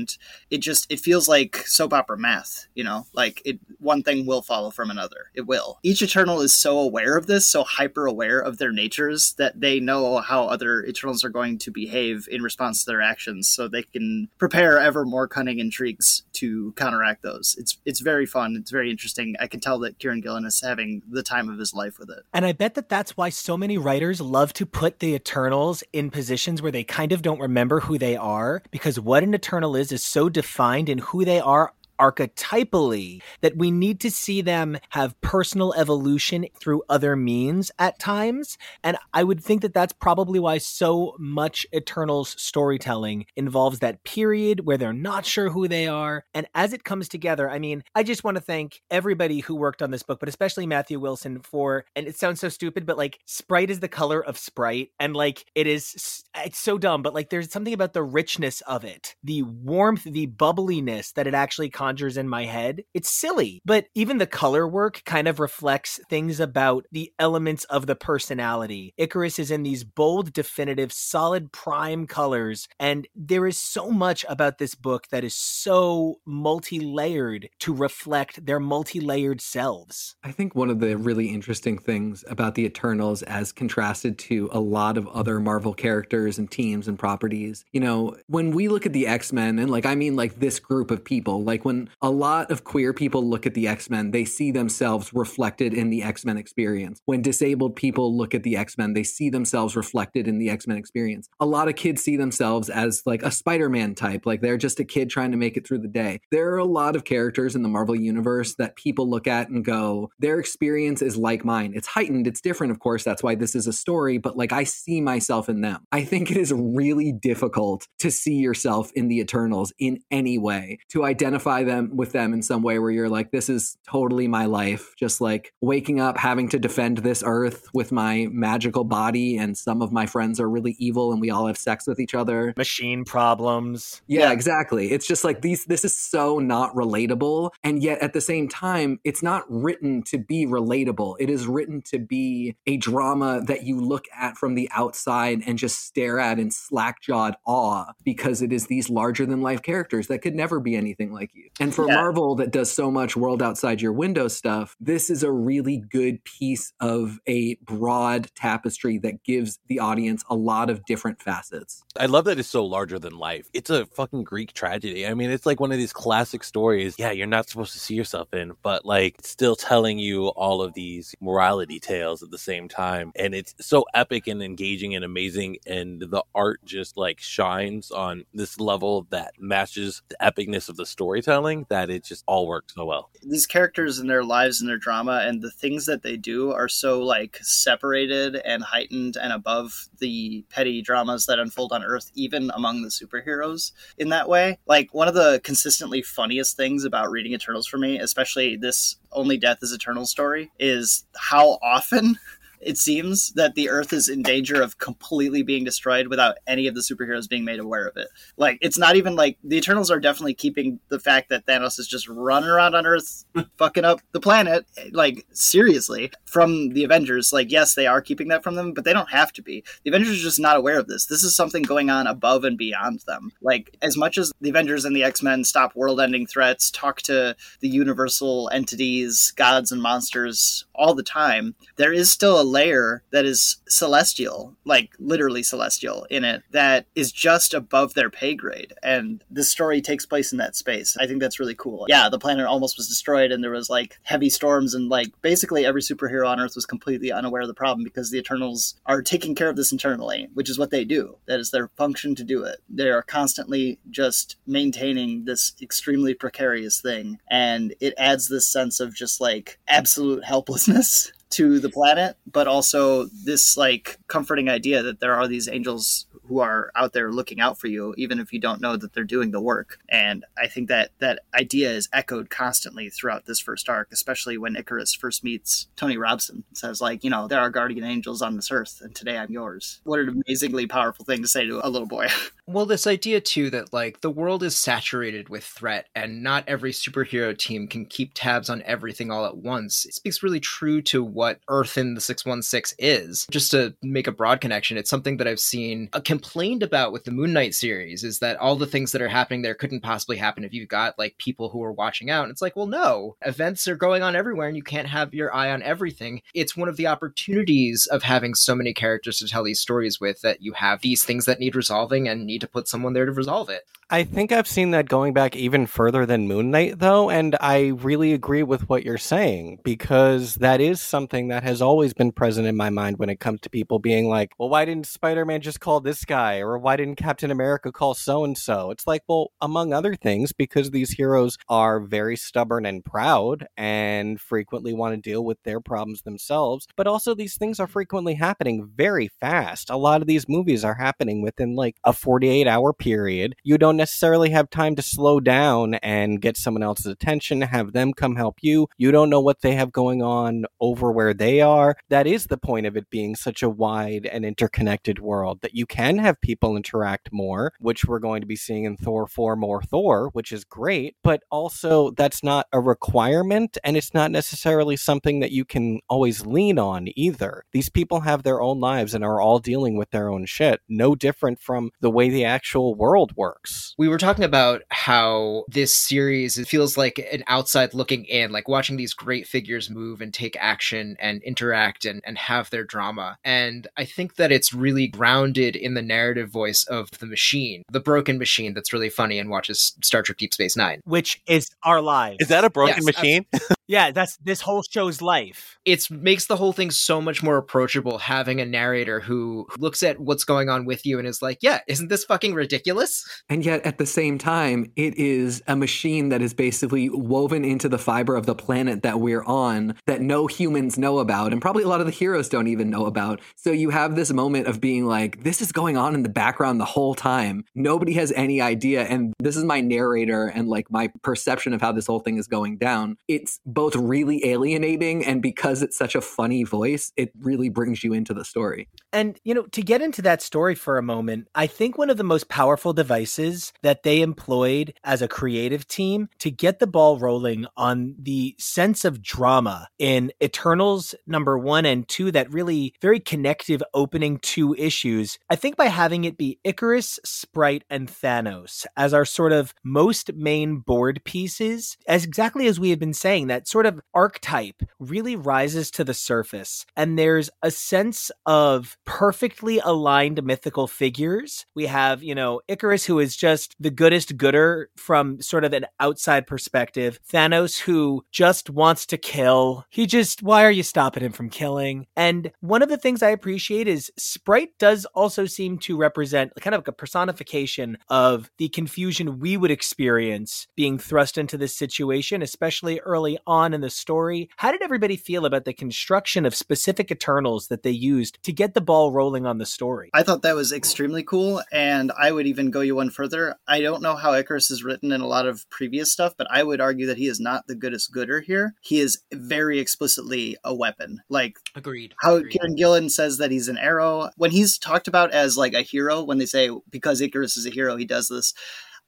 it just it feels like soap opera math, you know? Like it one thing will follow from another. It will. Each Eternal is so aware of this, so hyper aware of their natures that they know how other Eternals are going to behave in response to their actions so they can prepare ever more cunning intrigues to counteract those. It's it's very fun. It's very interesting. I can tell that Kieron Gillen is having the time of his life with it.
And I bet that that's why so many writers love to put the Eternals in positions where they kind of don't remember who they are, because what an Eternal is is so defined in who they are archetypally that we need to see them have personal evolution through other means at times. And I would think that that's probably why so much Eternals storytelling involves that period where they're not sure who they are. And as it comes together, I mean, I just want to thank everybody who worked on this book, but especially Matthew Wilson for, and it sounds so stupid, but like Sprite is the color of Sprite. And like it is, it's so dumb, but like there's something about the richness of it, the warmth, the bubbliness that it actually conjures in my head. It's silly, but even the color work kind of reflects things about the elements of the personality. Ikaris is in these bold, definitive, solid prime colors, and there is so much about this book that is so multi layered to reflect their multi layered selves.
I think one of the really interesting things about the Eternals, as contrasted to a lot of other Marvel characters and teams and properties, you know, when we look at the X Men, and like, I mean, like this group of people, like when a lot of queer people look at the X Men, they see themselves reflected in the X Men experience. When disabled people look at the X Men, they see themselves reflected in the X Men experience. A lot of kids see themselves as like a Spider Man type, like they're just a kid trying to make it through the day. There are a lot of characters in the Marvel universe that people look at and go, their experience is like mine. It's heightened, it's different, of course. That's why this is a story, but like I see myself in them. I think it is really difficult to see yourself in the Eternals in any way, to identify them with them in some way where you're like, this is totally my life. Just like waking up, having to defend this earth with my magical body, and some of my friends are really evil and we all have sex with each other.
Machine problems.
Yeah, yeah, exactly. It's just like these this is so not relatable and yet at the same time it's not written to be relatable. It is written to be a drama that you look at from the outside and just stare at in slack-jawed awe because it is these larger than life characters that could never be anything like you. And for yeah. Marvel that does so much world outside your window stuff, this is a really good piece of a broad tapestry that gives the audience a lot of different facets.
I love that it's so larger than life. It's a fucking Greek tragedy. I mean, it's like one of these classic stories. Yeah, you're not supposed to see yourself in, but like still telling you all of these morality tales at the same time. And it's so epic and engaging and amazing. And the art just like shines on this level that matches the epicness of the storytelling that it just all works so well.
These characters and their lives and their drama and the things that they do are so like separated and heightened and above the petty dramas that unfold on Earth, even among the superheroes in that way. Like one of the consistently funniest things about reading Eternals for me, especially this Only Death is Eternal story, is how often it seems that the Earth is in danger of completely being destroyed without any of the superheroes being made aware of it. Like, it's not even like the Eternals are definitely keeping the fact that Thanos is just running around on Earth, fucking up the planet, like, seriously, from the Avengers. Like, yes, they are keeping that from them, but they don't have to be. The Avengers are just not aware of this. This is something going on above and beyond them. Like, as much as the Avengers and the X Men stop world ending threats, talk to the universal entities, gods, and monsters all the time, there is still a layer that is celestial, like literally celestial in it, that is just above their pay grade. And this story takes place in that space. I think that's really cool. Yeah, the planet almost was destroyed and there was like heavy storms and like basically every superhero on Earth was completely unaware of the problem because the Eternals are taking care of this internally, which is what they do. That is their function to do it. They are constantly just maintaining this extremely precarious thing. And it adds this sense of just like absolute helplessness to the planet, but also this like comforting idea that there are these angels who are out there looking out for you, even if you don't know that they're doing the work. And I think that that idea is echoed constantly throughout this first arc, especially when Ikaris first meets Tony Robson. It says like, you know, there are guardian angels on this earth, and today I'm yours. What an amazingly powerful thing to say to a little boy.
well, this idea too that like the world is saturated with threat, and not every superhero team can keep tabs on everything all at once. It speaks really true to what Earth in the 616 is. Just to make a broad connection, it's something that I've seen a complained about with the Moon Knight series is that all the things that are happening there couldn't possibly happen if you've got like people who are watching out. And it's like, well, no, events are going on everywhere and you can't have your eye on everything. It's one of the opportunities of having so many characters to tell these stories with that you have these things that need resolving and need to put someone there to resolve it.
I think I've seen that going back even further than Moon Knight, though, and I really agree with what you're saying because that is something that has always been present in my mind when it comes to people being like, well, why didn't Spider Man just call this guy? Or why didn't Captain America call so and so? It's like, well, among other things, because these heroes are very stubborn and proud and frequently want to deal with their problems themselves, but also these things are frequently happening very fast. A lot of these movies are happening within like a 48 hour period. You don't necessarily have time to slow down and get someone else's attention, have them come help you. You don't know what they have going on over where they are. That is the point of it being such a wide and interconnected world that you can have people interact more, which we're going to be seeing in Thor 4 more Thor, which is great, but also that's not a requirement and it's not necessarily something that you can always lean on either. These people have their own lives and are all dealing with their own shit, no different from the way the actual world works.
We were talking about how this series it feels like an outside looking in, like watching these great figures move and take action and interact and, and have their drama. And I think that it's really grounded in the narrative voice of the machine, the broken machine that's really funny and watches Star Trek Deep Space Nine.
Which is our lives.
Is that a broken
Yes,
machine?
Yeah, that's this whole show's life.
It makes the whole thing so much more approachable having a narrator who looks at what's going on with you and is like, yeah, isn't this fucking ridiculous?
And yet, at the same time, it is a machine that is basically woven into the fiber of the planet that we're on that no humans know about, and probably a lot of the heroes don't even know about. So you have this moment of being like, this is going on in the background the whole time. Nobody has any idea. And this is my narrator and like my perception of how this whole thing is going down. It's both really alienating and because it's such a funny voice, it really brings you into the story.
And, you know, to get into that story for a moment, I think one of the most powerful devices that they employed as a creative team to get the ball rolling on the sense of drama in Eternals number one and two, that really very connective opening two issues, I think by having it be Ikaris, Sprite, and Thanos as our sort of most main board pieces, as exactly as we have been saying, that sort of archetype really rises to the surface. And there's a sense of perfectly aligned mythical figures. We have, you know, Ikaris, who is just the goodest gooder from sort of an outside perspective. Thanos, who just wants to kill. He just, why are you stopping him from killing? And one of the things I appreciate is Sprite does also seem to represent kind of a personification of the confusion we would experience being thrust into this situation, especially early on in the story. How did everybody feel about the construction of specific Eternals that they used to get the ball rolling on the story?
I thought that was extremely cool, and I would even go you one further. I don't know how Ikaris is written in a lot of previous stuff, but I would argue that he is not the goodest gooder here. He is very explicitly a weapon. Like
Agreed.
how
Agreed.
Kieron Gillen says that he's an arrow. When he's talked about as like a hero, when they say because Ikaris is a hero, he does this.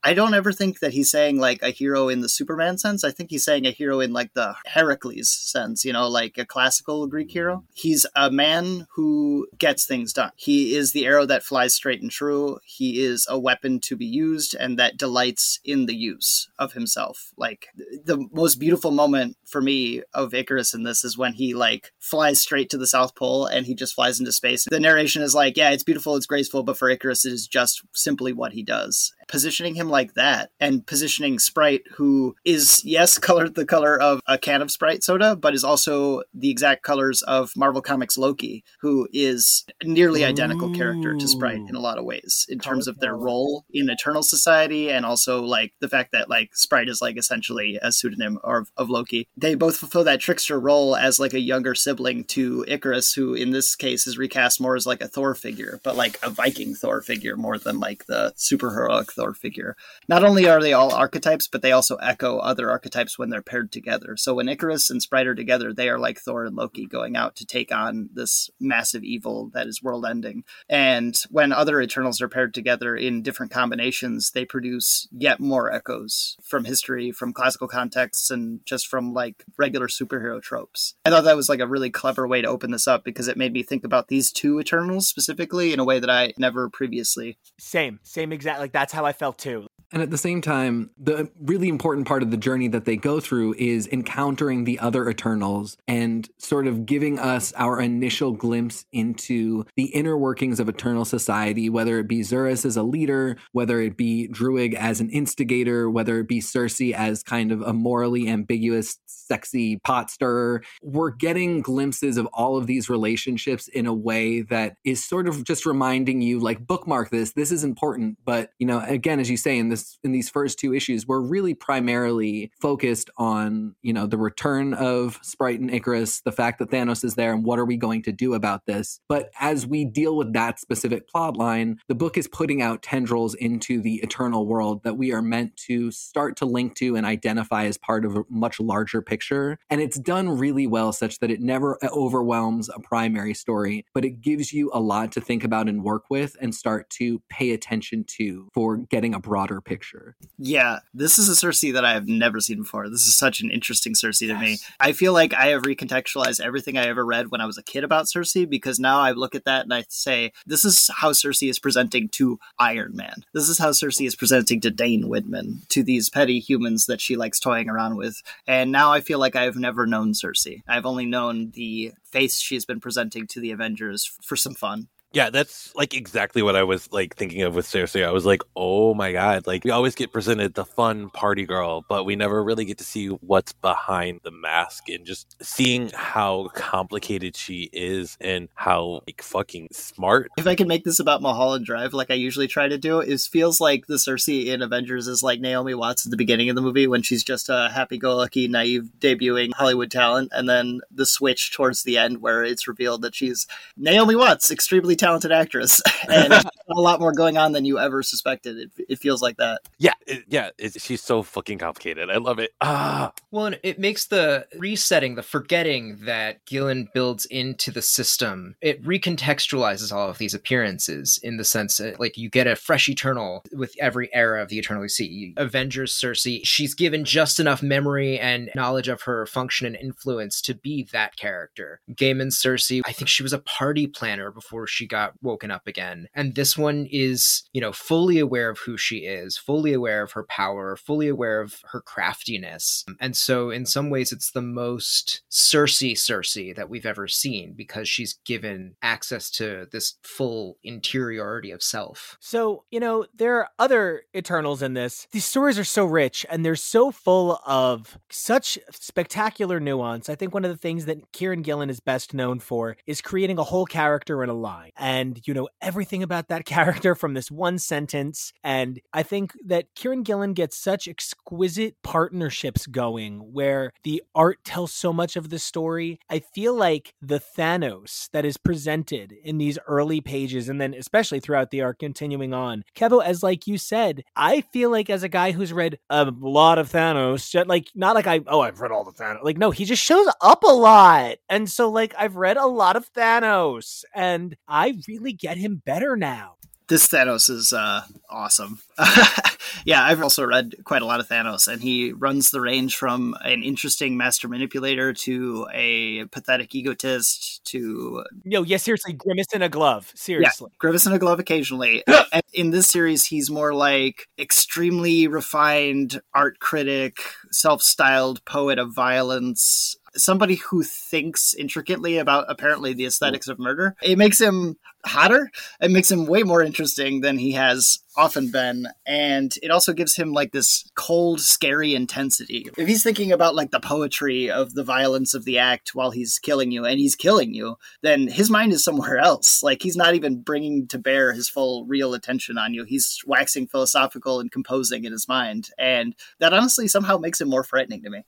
I don't ever think that he's saying like a hero in the Superman sense. I think he's saying a hero in like the Heracles sense, you know, like a classical Greek hero. He's a man who gets things done. He is the arrow that flies straight and true. He is a weapon to be used and that delights in the use of himself. Like the most beautiful moment for me of Ikaris in this is when he like flies straight to the South Pole and he just flies into space. The narration is like, yeah, it's beautiful, it's graceful, but for Ikaris, it is just simply what he does. Positioning him like that and positioning Sprite, who is, yes, colored the color of a can of Sprite soda, but is also the exact colors of Marvel Comics Loki, who is a nearly identical character to Sprite in a lot of ways in terms of their role in Eternal Society and also like the fact that like Sprite is like essentially a pseudonym of, of Loki. They both fulfill that trickster role as like a younger sibling to Ikaris, who in this case is recast more as like a Thor figure, but like a Viking Thor figure more than like the superheroic Thor figure. Not only are they all archetypes, but they also echo other archetypes when they're paired together. So when Ikaris and Sprite are together, they are like Thor and Loki going out to take on this massive evil that is world ending. And when other Eternals are paired together in different combinations, they produce yet more echoes from history, from classical contexts, and just from like regular superhero tropes. I thought that was like a really clever way to open this up because it made me think about these two Eternals specifically in a way that I never previously.
Same, same exact. Like that's how I felt too.
And at the same time, the really important part of the journey that they go through is encountering the other Eternals and sort of giving us our initial glimpse into the inner workings of Eternal society, whether it be Zuras as a leader, whether it be Druig as an instigator, whether it be Sersi as kind of a morally ambiguous, sexy pot stirrer. We're getting glimpses of all of these relationships in a way that is sort of just reminding you, like, bookmark this. This is important. But, you know, again, as you say, in this in these first two issues, we're really primarily focused on, you know, the return of Sprite and Ikaris, the fact that Thanos is there, and what are we going to do about this? But as we deal with that specific plot line, the book is putting out tendrils into the eternal world that we are meant to start to link to and identify as part of a much larger picture. And it's done really well, such that it never overwhelms a primary story, but it gives you a lot to think about and work with and start to pay attention to for getting a broader picture.
Yeah, this is a Sersi that I have never seen before. This is such an interesting Sersi to me. I feel like I have recontextualized everything I ever read when I was a kid about Sersi because now I look at that and I say, this is how Sersi is presenting to Iron Man. This is how Sersi is presenting to Dane Whitman, to these petty humans that she likes toying around with. And now I feel like I've never known Sersi. I've only known the face she's been presenting to the Avengers for some fun.
Yeah, that's like exactly what I was like thinking of with Sersi. I was like, oh my god, like we always get presented the fun party girl, but we never really get to see what's behind the mask and just seeing how complicated she is and how like fucking smart.
If I can make this about Mulholland Drive, like I usually try to do, it feels like the Sersi in Avengers is like Naomi Watts at the beginning of the movie when she's just a happy-go-lucky, naive debuting Hollywood talent, and then the switch towards the end where it's revealed that she's Naomi Watts, extremely talented actress, and a lot more going on than you ever suspected. It, it feels like that.
Yeah, it, yeah, it's, she's so fucking complicated. I love it. Ah,
Well, it makes the resetting, the forgetting that Gillen builds into the system. It recontextualizes all of these appearances in the sense that, like, you get a fresh Eternal with every era of the Eternal you see. Avengers Sersi, she's given just enough memory and knowledge of her function and influence to be that character. Gaiman Sersi, I think she was a party planner before she got woken up again. And this one is, you know, fully aware of who she is, fully aware of her power, fully aware of her craftiness. And so, in some ways, it's the most Sersi Sersi that we've ever seen because she's given access to this full interiority of self.
So, you know, there are other Eternals in this. These stories are so rich and they're so full of such spectacular nuance. I think one of the things that Kieron Gillen is best known for is creating a whole character in a line. And you know everything about that character from this one sentence. And I think that Kieron Gillen gets such exquisite partnerships going where the art tells so much of the story. I feel like the Thanos that is presented in these early pages and then especially throughout the arc continuing on. Kevo, as like you said, I feel like as a guy who's read a lot of Thanos, like not like I oh I've read all the Thanos. Like no, he just shows up a lot. And so like I've read a lot of Thanos and I really get him better now.
This Thanos is uh, awesome. yeah, I've also read quite a lot of Thanos, and he runs the range from an interesting master manipulator to a pathetic egotist to
Yo, yeah, seriously, grimace in a glove. Seriously.
Grimace in a glove occasionally. and in this series, he's more like extremely refined art critic, self-styled poet of violence, somebody who thinks intricately about apparently the hmm. aesthetics of murder. It makes him hotter. It makes him way more interesting than he has often been. And it also gives him like this cold, scary intensity. If he's thinking about like the poetry of the violence of the act while he's killing you and he's killing you, then his mind is somewhere else. Like he's not even bringing to bear his full real attention on you. He's waxing philosophical and composing in his mind. And that honestly somehow makes him more frightening to me.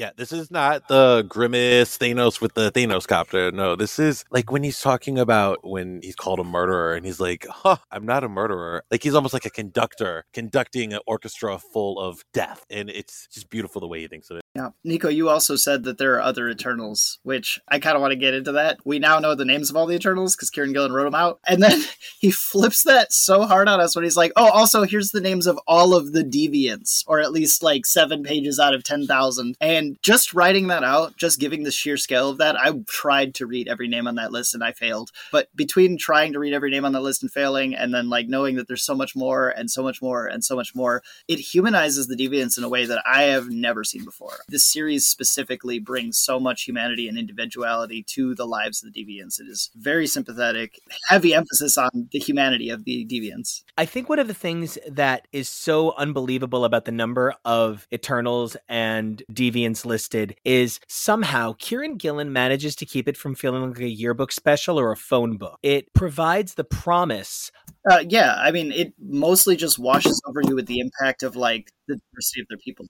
Yeah, this is not the grimace Thanos with the Thanos copter. No, this is like when he's talking about when he's called a murderer and he's like, huh, I'm not a murderer. Like he's almost like a conductor conducting an orchestra full of death. And it's just beautiful the way he thinks of it.
Yeah. Nico, you also said that there are other Eternals, which I kind of want to get into that. We now know the names of all the Eternals because Kieron Gillen wrote them out. And then he flips that so hard on us when he's like, oh, also, here's the names of all of the deviants, or at least like seven pages out of 10,000. And just writing that out, just giving the sheer scale of that, I tried to read every name on that list and I failed. But between trying to read every name on that list and failing, and then like knowing that there's so much more and so much more and so much more, it humanizes the deviants in a way that I have never seen before this series specifically brings so much humanity and individuality to the lives of the deviants. It is very sympathetic, heavy emphasis on the humanity of the deviants.
I think one of the things that is so unbelievable about the number of Eternals and Deviants listed is somehow Kieron Gillen manages to keep it from feeling like a yearbook special or a phone book. It provides the promise
uh, yeah, I mean, it mostly just washes over you with the impact of like the diversity of their people.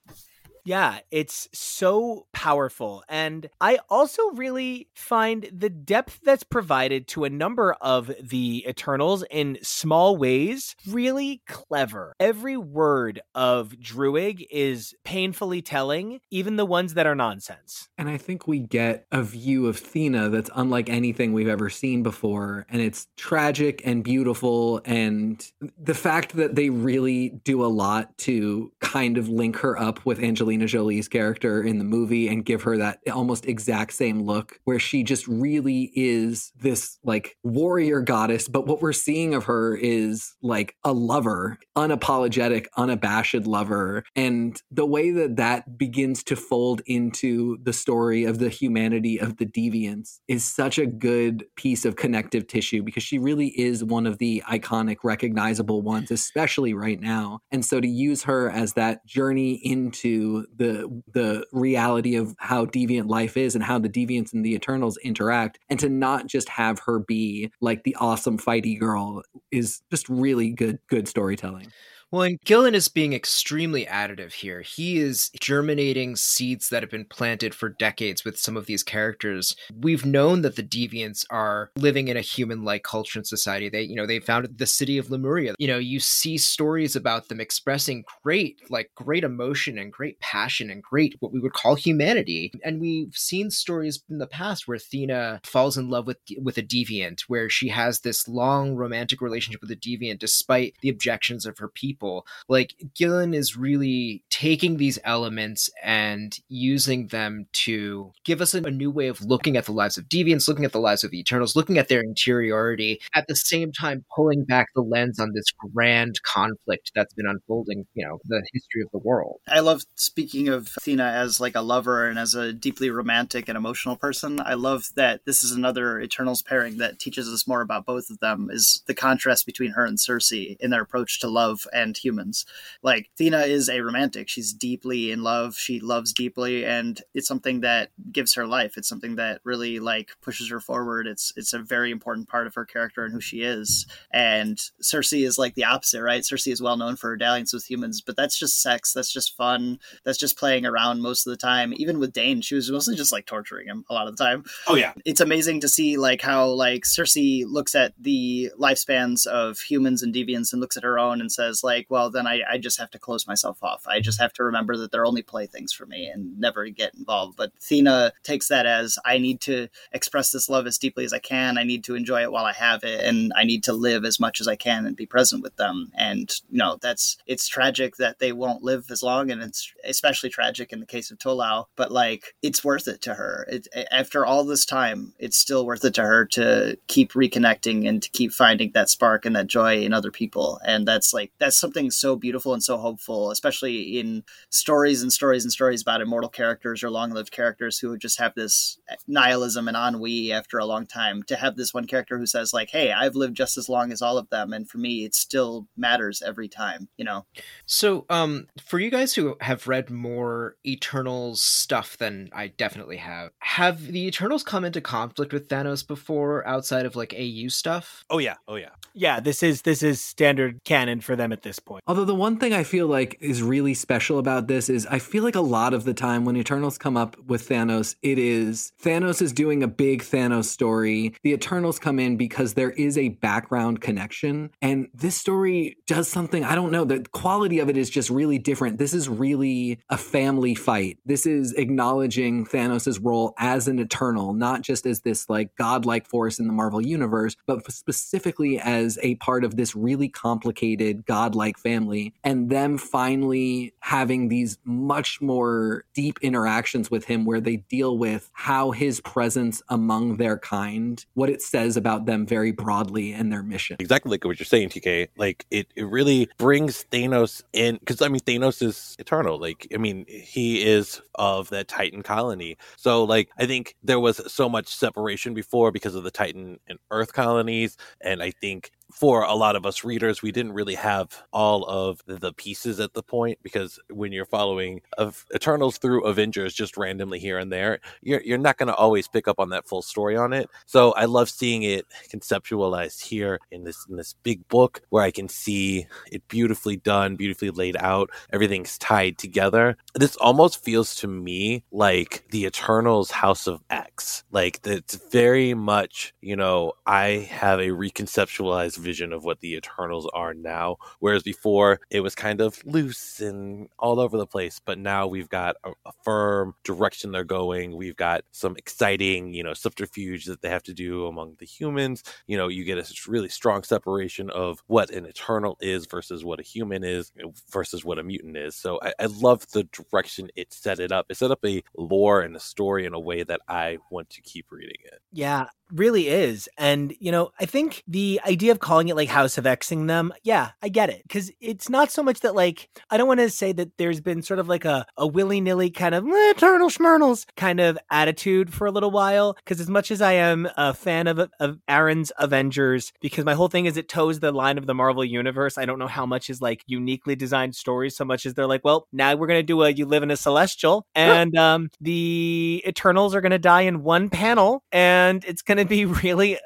Yeah, it's so powerful. And I also really find the depth that's provided to a number of the Eternals in small ways really clever. Every word of Druig is painfully telling, even the ones that are nonsense.
And I think we get a view of Thena that's unlike anything we've ever seen before. And it's tragic and beautiful. And the fact that they really do a lot to kind of link her up with Angelina Angelina Jolie's character in the movie and give her that almost exact same look where she just really is this like warrior goddess. But what we're seeing of her is like a lover, unapologetic, unabashed lover. And the way that that begins to fold into the story of the humanity of the deviants is such a good piece of connective tissue because she really is one of the iconic, recognizable ones, especially right now. And so to use her as that journey into the the reality of how deviant life is and how the deviants and the eternals interact. And to not just have her be like the awesome fighty girl is just really good good storytelling
well, and Gillen is being extremely additive here. He is germinating seeds that have been planted for decades with some of these characters. We've known that the deviants are living in a human-like culture and society. They, you know, they founded the city of Lemuria. You know, you see stories about them expressing great, like great emotion and great passion and great what we would call humanity. And we've seen stories in the past where Thena falls in love with with a deviant, where she has this long romantic relationship with a deviant despite the objections of her people people. Like Gillen is really taking these elements and using them to give us a, a new way of looking at the lives of deviants, looking at the lives of the Eternals, looking at their interiority, at the same time pulling back the lens on this grand conflict that's been unfolding, you know, the history of the world.
I love speaking of Thena as like a lover and as a deeply romantic and emotional person. I love that this is another Eternals pairing that teaches us more about both of them is the contrast between her and Sersi in their approach to love and and humans. Like Thena is a romantic. She's deeply in love. She loves deeply, and it's something that gives her life. It's something that really like pushes her forward. It's it's a very important part of her character and who she is. And Sersi is like the opposite, right? Sersi is well known for her dalliance with humans, but that's just sex. That's just fun. That's just playing around most of the time. Even with Dane, she was mostly just like torturing him a lot of the time.
Oh yeah,
it's amazing to see like how like Sersi looks at the lifespans of humans and deviants and looks at her own and says like like, well, then I, I just have to close myself off. I just have to remember that they're only playthings for me and never get involved. But Thena takes that as I need to express this love as deeply as I can. I need to enjoy it while I have it, and I need to live as much as I can and be present with them. And you know, that's it's tragic that they won't live as long, and it's especially tragic in the case of Tolau. But like, it's worth it to her. It, after all this time, it's still worth it to her to keep reconnecting and to keep finding that spark and that joy in other people. And that's like that's some something so beautiful and so hopeful, especially in stories and stories and stories about immortal characters or long lived characters who just have this nihilism and ennui after a long time. To have this one character who says, like, hey, I've lived just as long as all of them. And for me, it still matters every time, you know?
So, um, for you guys who have read more Eternals stuff than I definitely have, have the Eternals come into conflict with Thanos before outside of like AU stuff?
Oh, yeah. Oh, yeah.
Yeah, this is this is standard canon for them at this point.
Although the one thing I feel like is really special about this is I feel like a lot of the time when Eternals come up with Thanos, it is Thanos is doing a big Thanos story. The Eternals come in because there is a background connection. And this story does something, I don't know, the quality of it is just really different. This is really a family fight. This is acknowledging Thanos' role as an Eternal, not just as this like godlike force in the Marvel universe, but specifically as a part of this really complicated godlike family. And them finally having these much more deep interactions with him where they deal with how his presence among their kind, what it says about them very broadly and their mission.
Exactly like what you're saying, TK. Like it, it really brings Thanos in because I mean Thanos is eternal. Like I mean he is of that Titan colony. So like I think there was so much separation before because of the Titan and Earth colonies, and I think for a lot of us readers, we didn't really have all of the pieces at the point because when you're following of Eternals through Avengers just randomly here and there, you're you're not going to always pick up on that full story on it. So I love seeing it conceptualized here in this in this big book where I can see it beautifully done, beautifully laid out. Everything's tied together. This almost feels to me like the Eternals House of X. Like it's very much, you know, I have a reconceptualized vision of what the Eternals are now. Whereas before it was kind of loose and all over the place, but now we've got a, a firm direction they're going. We've got some exciting, you know, subterfuge that they have to do among the humans. You know, you get a really strong separation of what an Eternal is versus what a human is versus what a mutant is. So I, I love the direction it set it up. It set up a lore and a story in a way that I want to keep reading it.
Yeah, really is. And, you know, I think the idea of calling it like House of Xing them, yeah, I get it. Cause it's not so much that like, I don't want to say that there's been sort of like a, a willy nilly kind of eh, eternal schmernals kind of attitude for a little while. Cause as much as I am a fan of, of Aaron's Avengers, because my whole thing is it toes the line of the Marvel universe, I don't know how much is like uniquely designed stories so much as they're like, well, now we're going to do a You Live in a Celestial and um, the Eternals are going to die in one panel and it's going to be really uh,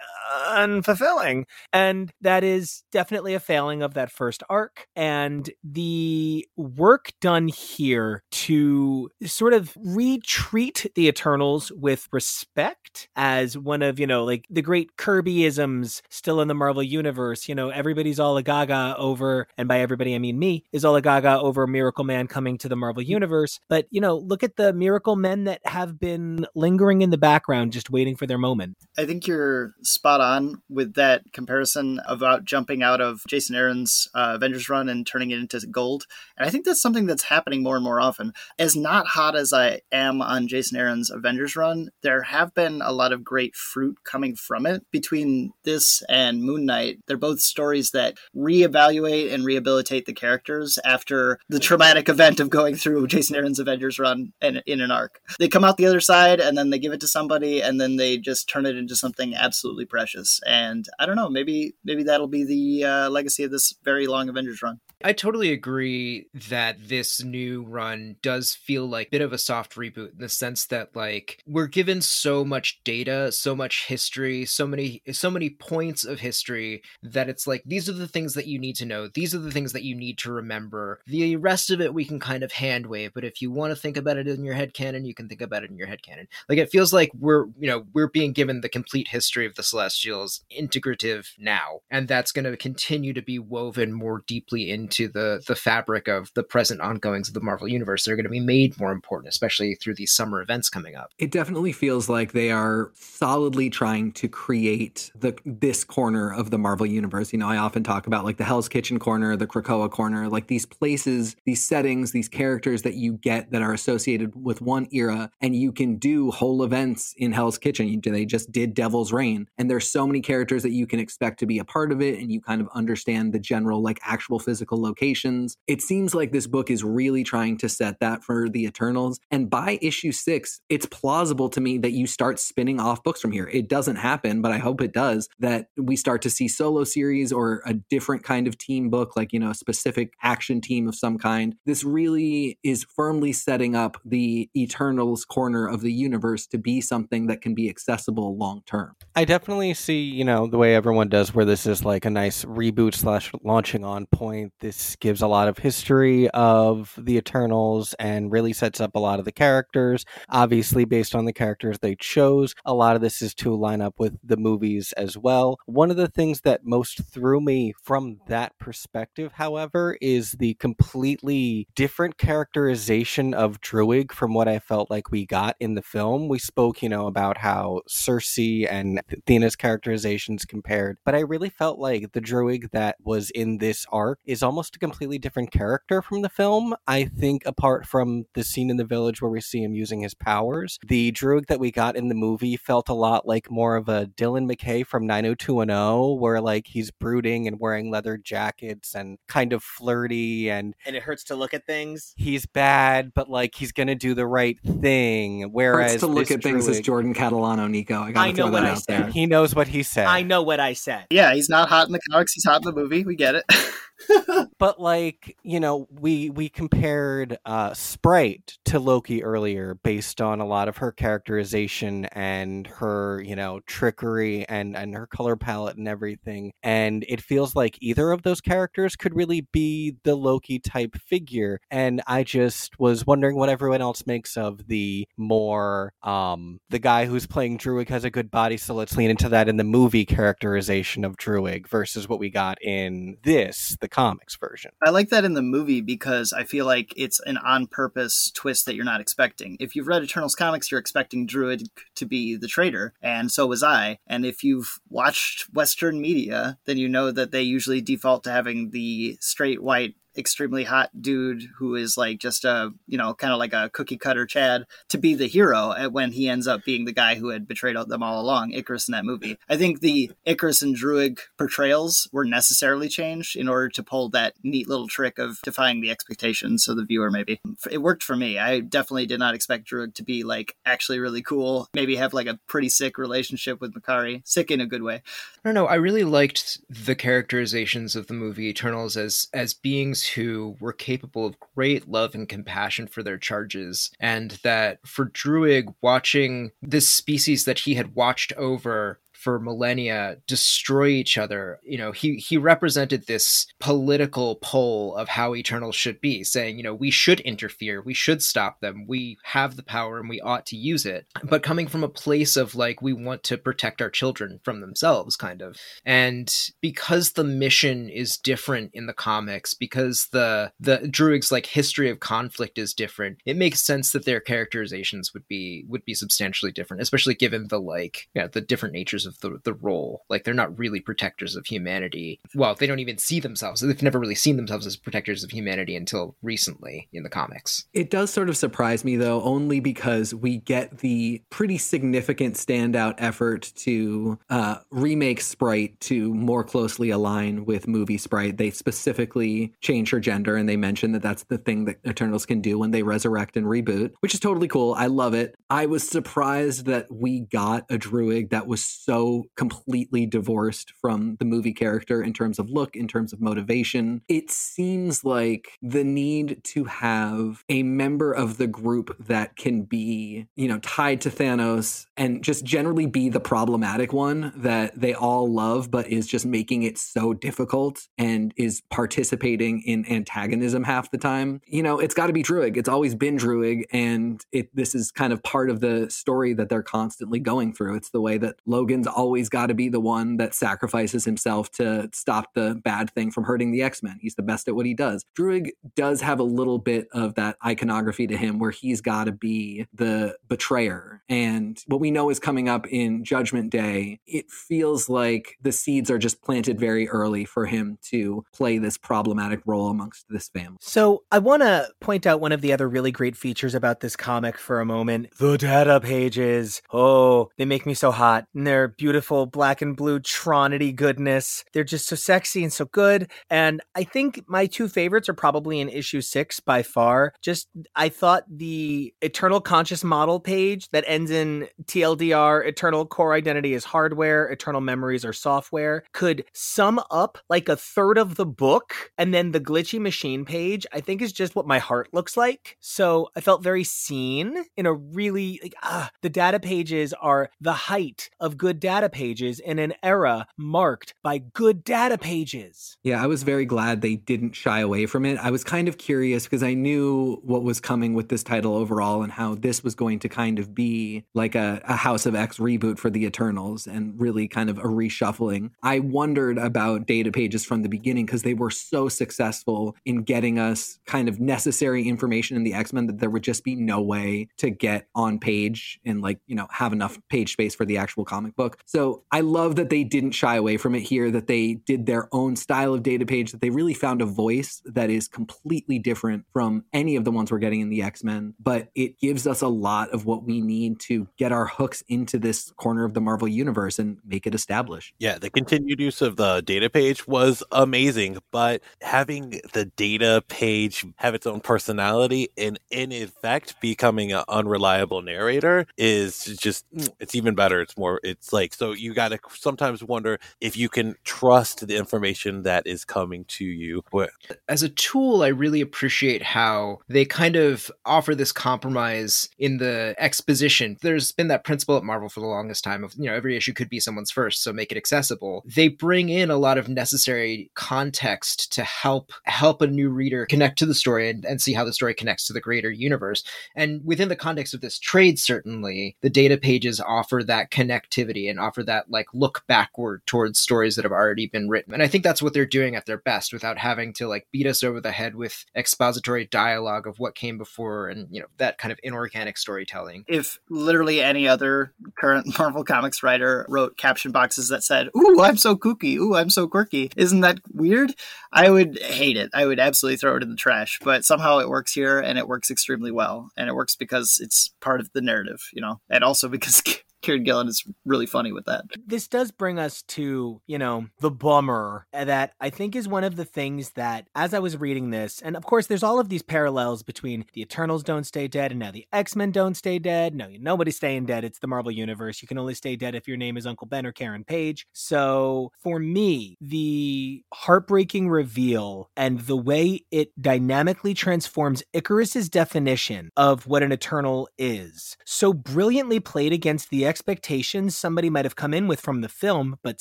unfulfilling. And that is definitely a failing of that first arc. And the work done here to sort of retreat the Eternals with respect as one of, you know, like the great Kirbyisms still in the Marvel universe. You know, everybody's all a gaga over, and by everybody I mean me, is all a gaga over Miracle Man coming to the Marvel universe. But, you know, look at the Miracle Men that have been lingering in the background, just waiting for their moment.
I think you're spot on with that comparison about jumping out of Jason Aaron's uh, Avengers run and turning it into gold. And I think that's something that's happening more and more often. As not hot as I am on Jason Aaron's Avengers run, there have been a lot of great fruit coming from it. Between this and Moon Knight, they're both stories that reevaluate and rehabilitate the characters after the traumatic event of going through Jason Aaron's Avengers run in, in an arc. They come out the other side and then they give it to somebody and then they just turn it into something absolutely precious. And I don't know, maybe maybe that'll be the uh, legacy of this very long Avengers run.
I totally agree that this new run does feel like a bit of a soft reboot in the sense that like we're given so much data, so much history, so many so many points of history that it's like these are the things that you need to know. These are the things that you need to remember. The rest of it we can kind of hand wave, but if you want to think about it in your head canon, you can think about it in your head canon. Like it feels like we're, you know, we're being given the complete history of the Celestials integrative now, and that's going to continue to be woven more deeply into into the the fabric of the present ongoings of the Marvel universe. They're going to be made more important, especially through these summer events coming up.
It definitely feels like they are solidly trying to create the this corner of the Marvel universe. You know, I often talk about like the Hell's Kitchen corner, the Krakoa corner, like these places, these settings, these characters that you get that are associated with one era, and you can do whole events in Hell's Kitchen. They just did Devil's Reign, and there's so many characters that you can expect to be a part of it, and you kind of understand the general like actual physical locations. It seems like this book is really trying to set that for the Eternals. And by issue six, it's plausible to me that you start spinning off books from here. It doesn't happen, but I hope it does, that we start to see solo series or a different kind of team book, like, you know, a specific action team of some kind. This really is firmly setting up the Eternals corner of the universe to be something that can be accessible long term.
I definitely see you know, the way everyone does, where this is like a nice reboot slash launching on point. This gives a lot of history of the Eternals and really sets up a lot of the characters. Obviously, based on the characters they chose, a lot of this is to line up with the movies as well. One of the things that most threw me from that perspective, however, is the completely different characterization of Druig from what I felt like we got in the film. We spoke, you know, about how Sersi and Athena's characterizations compared, but I really felt like the Druig that was in this arc is almost a completely different character from the film. I think apart from the scene in the village where we see him using his powers, the Druig that we got in the movie felt a lot like more of a Dylan McKay from 90210, where like he's brooding and wearing leather jackets and kind of flirty and
and it hurts to look at things.
he's bad, but like he's gonna do the right thing. Whereas
Hurts to look
this
at things as Jordan Catalano, Nico. I gotta
I know
throw
what
that
I
out
said.
there.
he knows what he said.
I know what I said.
Yeah, he's not hot in the comics. He's hot in the movie. We get it.
but like you know we we compared uh sprite to loki earlier based on a lot of her characterization and her you know trickery and and her color palette and everything. And it feels like either of those characters could really be the loki type figure. And i just was wondering what everyone else makes of the more um the guy who's playing Druig has a good body so let's lean into that in the movie characterization of Druig versus what we got in this the comics version
I like that in the movie because I feel like it's an on purpose twist that you're not expecting. If you've read Eternals comics, you're expecting Druig to be the traitor, and so was I. And if you've watched Western media, then you know that they usually default to having the straight white extremely hot dude who is like just a you know kind of like a cookie cutter chad to be the hero when he ends up being the guy who had betrayed them all along Ikaris in that movie. I think the Ikaris and Druig portrayals were necessarily changed in order to pull that neat little trick of defying the expectations of the viewer maybe. It worked for me. I definitely did not expect Druig to be like actually really cool maybe have like a pretty sick relationship with Makkari. Sick in a good way.
I don't know. I really liked the characterizations of the movie Eternals as as beings who were capable of great love and compassion for their charges, and that for Druig, watching this species that he had watched over for millennia destroy each other. You know he he represented this political pole of how eternals should be saying you know we should interfere we should stop them we have the power and we ought to use it. But coming from a place of like we want to protect our children from themselves kind of. And because the mission is different in the comics because the the Druig's like history of conflict is different it makes sense that their characterizations would be would be substantially different especially given the like yeah the different natures of the, the role like they're not really protectors of humanity well they don't even see themselves they've never really seen themselves as protectors of humanity until recently in the comics
It does sort of surprise me though, only because we get the pretty significant standout effort to uh, remake Sprite to more closely align with movie Sprite. They specifically change her gender and they mention that that's the thing that Eternals can do when they resurrect and reboot, which is totally cool. I love it. I was surprised that we got a Druig that was so completely divorced from the movie character in terms of look, in terms of motivation. It seems like the need to have a member of the group that can be, you know, tied to Thanos and just generally be the problematic one that they all love, but is just making it so difficult and is participating in antagonism half the time. You know, it's got to be Druig. It's always been Druig, and it this is kind of part of the story that they're constantly going through. It's the way that Logan's always got to be the one that sacrifices himself to stop the bad thing from hurting the X Men. He's the best at what he does. Druig does have a little bit of that iconography to him where he's got to be the betrayer. And what we know is coming up in Judgment Day, it feels like the seeds are just planted very early for him to play this problematic role amongst this family.
So I want to point out one of the other really great features about this comic for a moment. The data pages. Oh, they make me so hot. And they're beautiful black and blue Tronity goodness. They're just so sexy and so good. And I think my two favorites are probably in issue six by far. Just I thought the Eternal Conscious Model page that ends in TLDR, Eternal Core Identity is hardware, Eternal Memories are software, could sum up like a third of the book. And then the glitchy machine page, I think, is just what my heart looks like. So I felt very seen in a really like ah, the data pages are the height of good data pages in an era marked by good data pages.
Yeah, I was very glad they didn't shy away from it. I was kind of curious because I knew what was coming with this title overall and how this was going to kind of be like a, a House of X reboot for the Eternals and really kind of a reshuffling. I wondered about data pages from the beginning because they were so successful in getting us kind of necessary information in the X Men that there would just be no way to get on page and like, you know, have enough page space for the actual comic book. So I love that they didn't shy away from it here, that they did their own style of data page, that they really found a voice that is completely different from any of the ones we're getting in the X Men. But it gives us a lot of what we need to get our hooks into this corner of the Marvel universe and make it established.
Yeah, the continued use of the data page was amazing, but having the data page have its own personality and in effect becoming an unreliable narrator is just it's even better. It's more it's like so you got to sometimes wonder if you can trust the information that is coming to you. But
as a tool, I really appreciate how they kind of offer this compromise in the exposition. There's been that principle at Marvel for the longest time of, you know, every issue could be someone's first, so make it accessible. They bring in a lot of necessary context to help help a new reader connect to the story and, and see how the story connects to the greater universe. And within the context of this trade, certainly, the data pages offer that connectivity and offer that like look backward towards stories that have already been written. And I think that's what they're doing at their best without having to like beat us over the head with expository dialogue of what came before and you know that kind of inorganic storytelling.
If literally any other current Marvel Comics writer wrote caption boxes that said, "Ooh, I'm so kooky. Ooh, I'm so quirky." Isn't that weird? I would hate it. I would absolutely throw it in the trash. But somehow it works here and it works extremely well. And it works because it's part of the narrative, you know, and also because Kieron Gillen is really funny with that.
This does bring us to, you know, the bummer that I think is one of the things that, as I was reading this, and of course, there's all of these parallels between the Eternals don't stay dead and now the X Men don't stay dead. No, nobody's staying dead. It's the Marvel Universe. You can only stay dead if your name is Uncle Ben or Karen Page. So for me, the heartbreaking reveal and the way it dynamically transforms Ikaris's definition of what an Eternal is so brilliantly played against the expectations somebody might have come in with from the film, but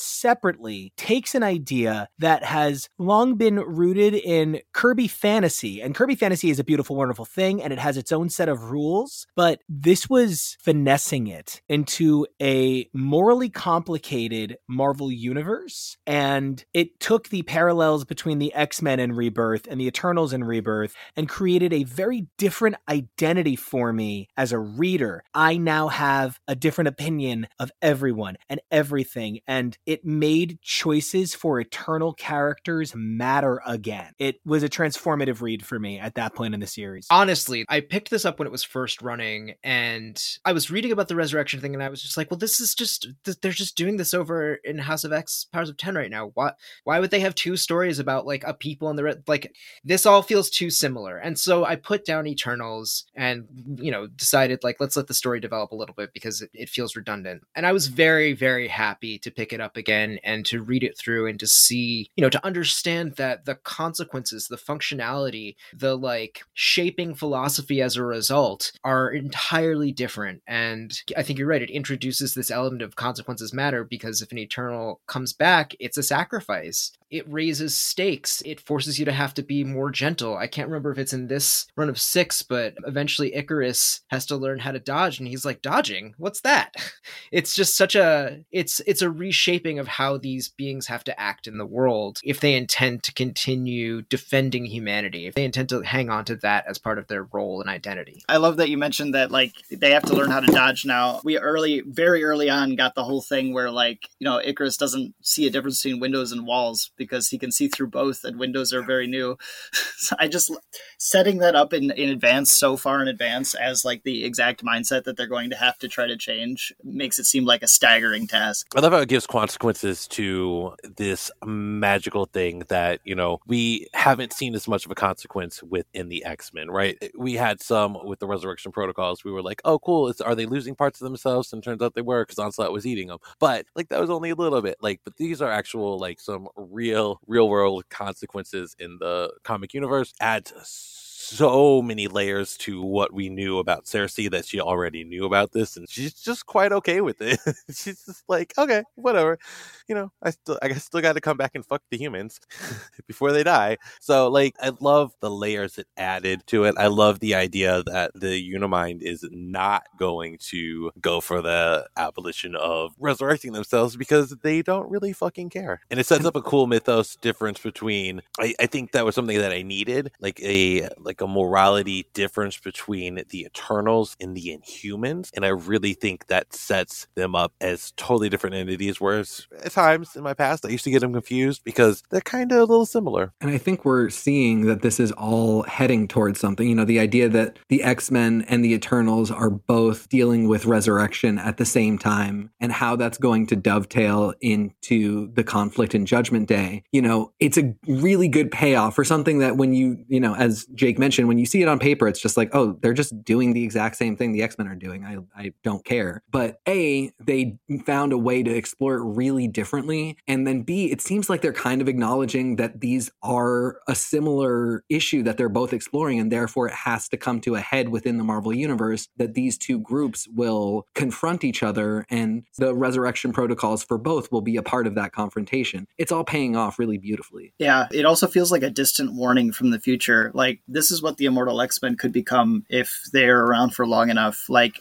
separately takes an idea that has long been rooted in Kirby fantasy. And Kirby fantasy is a beautiful, wonderful thing, and it has its own set of rules, but this was finessing it into a morally complicated Marvel universe. And it took the parallels between the X Men and Rebirth and the Eternals and Rebirth and created a very different identity for me as a reader. I now have a different opinion opinion of everyone and everything. And it made choices for eternal characters matter again. It was a transformative read for me at that point in the series.
Honestly, I picked this up when it was first running and I was reading about the resurrection thing and I was just like, well, this is just, they're just doing this over in House of X Powers of 10 right now. Why, why would they have two stories about like a people and the, re- like, this all feels too similar. And so I put down Eternals and, you know, decided like, let's let the story develop a little bit because it, it feels redundant. And I was very, very happy to pick it up again and to read it through and to see, you know, to understand that the consequences, the functionality, the like shaping philosophy as a result are entirely different. And I think you're right. It introduces this element of consequences matter because if an eternal comes back, it's a sacrifice it raises stakes. It forces you to have to be more gentle. I can't remember if it's in this run of six, but eventually Ikaris has to learn how to dodge, and he's like, "Dodging? What's that?" It's just such a it's it's a reshaping of how these beings have to act in the world if they intend to continue defending humanity. If they intend to hang on to that as part of their role and identity.
I love that you mentioned that like they have to learn how to dodge now. We early, very early on, got the whole thing where like you know Ikaris doesn't see a difference between windows and walls because he can see through both and windows are very new so i just setting that up in, in advance so far in advance as like the exact mindset that they're going to have to try to change makes it seem like a staggering task.
I love how it gives consequences to this magical thing that you know we haven't seen as much of a consequence within the x-men right? We had some with the resurrection protocols. We were like oh cool. It's, are they losing parts of themselves? And turns out they were because onslaught was eating them but like that was only a little bit. Like but these are actual like some real real real world consequences in the comic universe. Adds so many layers to what we knew about Sersi that she already knew about this, and she's just quite okay with it. she's just like, okay, whatever. You know, I still, I still got to come back and fuck the humans before they die. So, like, I love the layers it added to it. I love the idea that the Unimind is not going to go for the abolition of resurrecting themselves because they don't really fucking care. And it sets up a cool mythos difference between. I, I think that was something that I needed, like a like a morality difference between the Eternals and the Inhumans, and I really think that sets them up as totally different entities. Whereas at times in my past, I used to get them confused because they're kind of a little similar.
And I think we're seeing that this is all heading towards something. You know, the idea that the X Men and the Eternals are both dealing with resurrection at the same time, and how that's going to dovetail into the conflict in Judgment Day. You know, it's a really good payoff for something that when you, you know, as Jake mentioned, when you see it on paper, it's just like, oh, they're just doing the exact same thing the X Men are doing. I, I don't care. But A, they found a way to explore it really differently. And then B, it seems like they're kind of acknowledging that these are a similar issue that they're both exploring. And therefore, it has to come to a head within the Marvel Universe that these two groups will confront each other. And the resurrection protocols for both will be a part of that confrontation. It's all paying off really beautifully.
Yeah, it also feels like a distant warning from the future. Like, this is what the Immortal X Men could become if they're around for long enough. Like,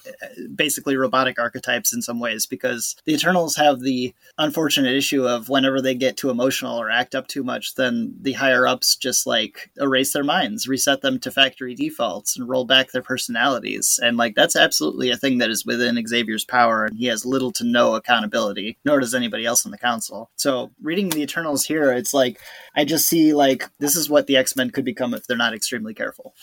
basically robotic archetypes in some ways, because the Eternals have the unfortunate issue of whenever they get too emotional or act up too much, then the higher ups just like erase their minds, reset them to factory defaults, and roll back their personalities. And like, that's absolutely a thing that is within Xavier's power, and he has little to no accountability, nor does anybody else on the council. So, reading the Eternals here, it's like, I just see like, this is what the X Men could become if they're not extremely careful careful.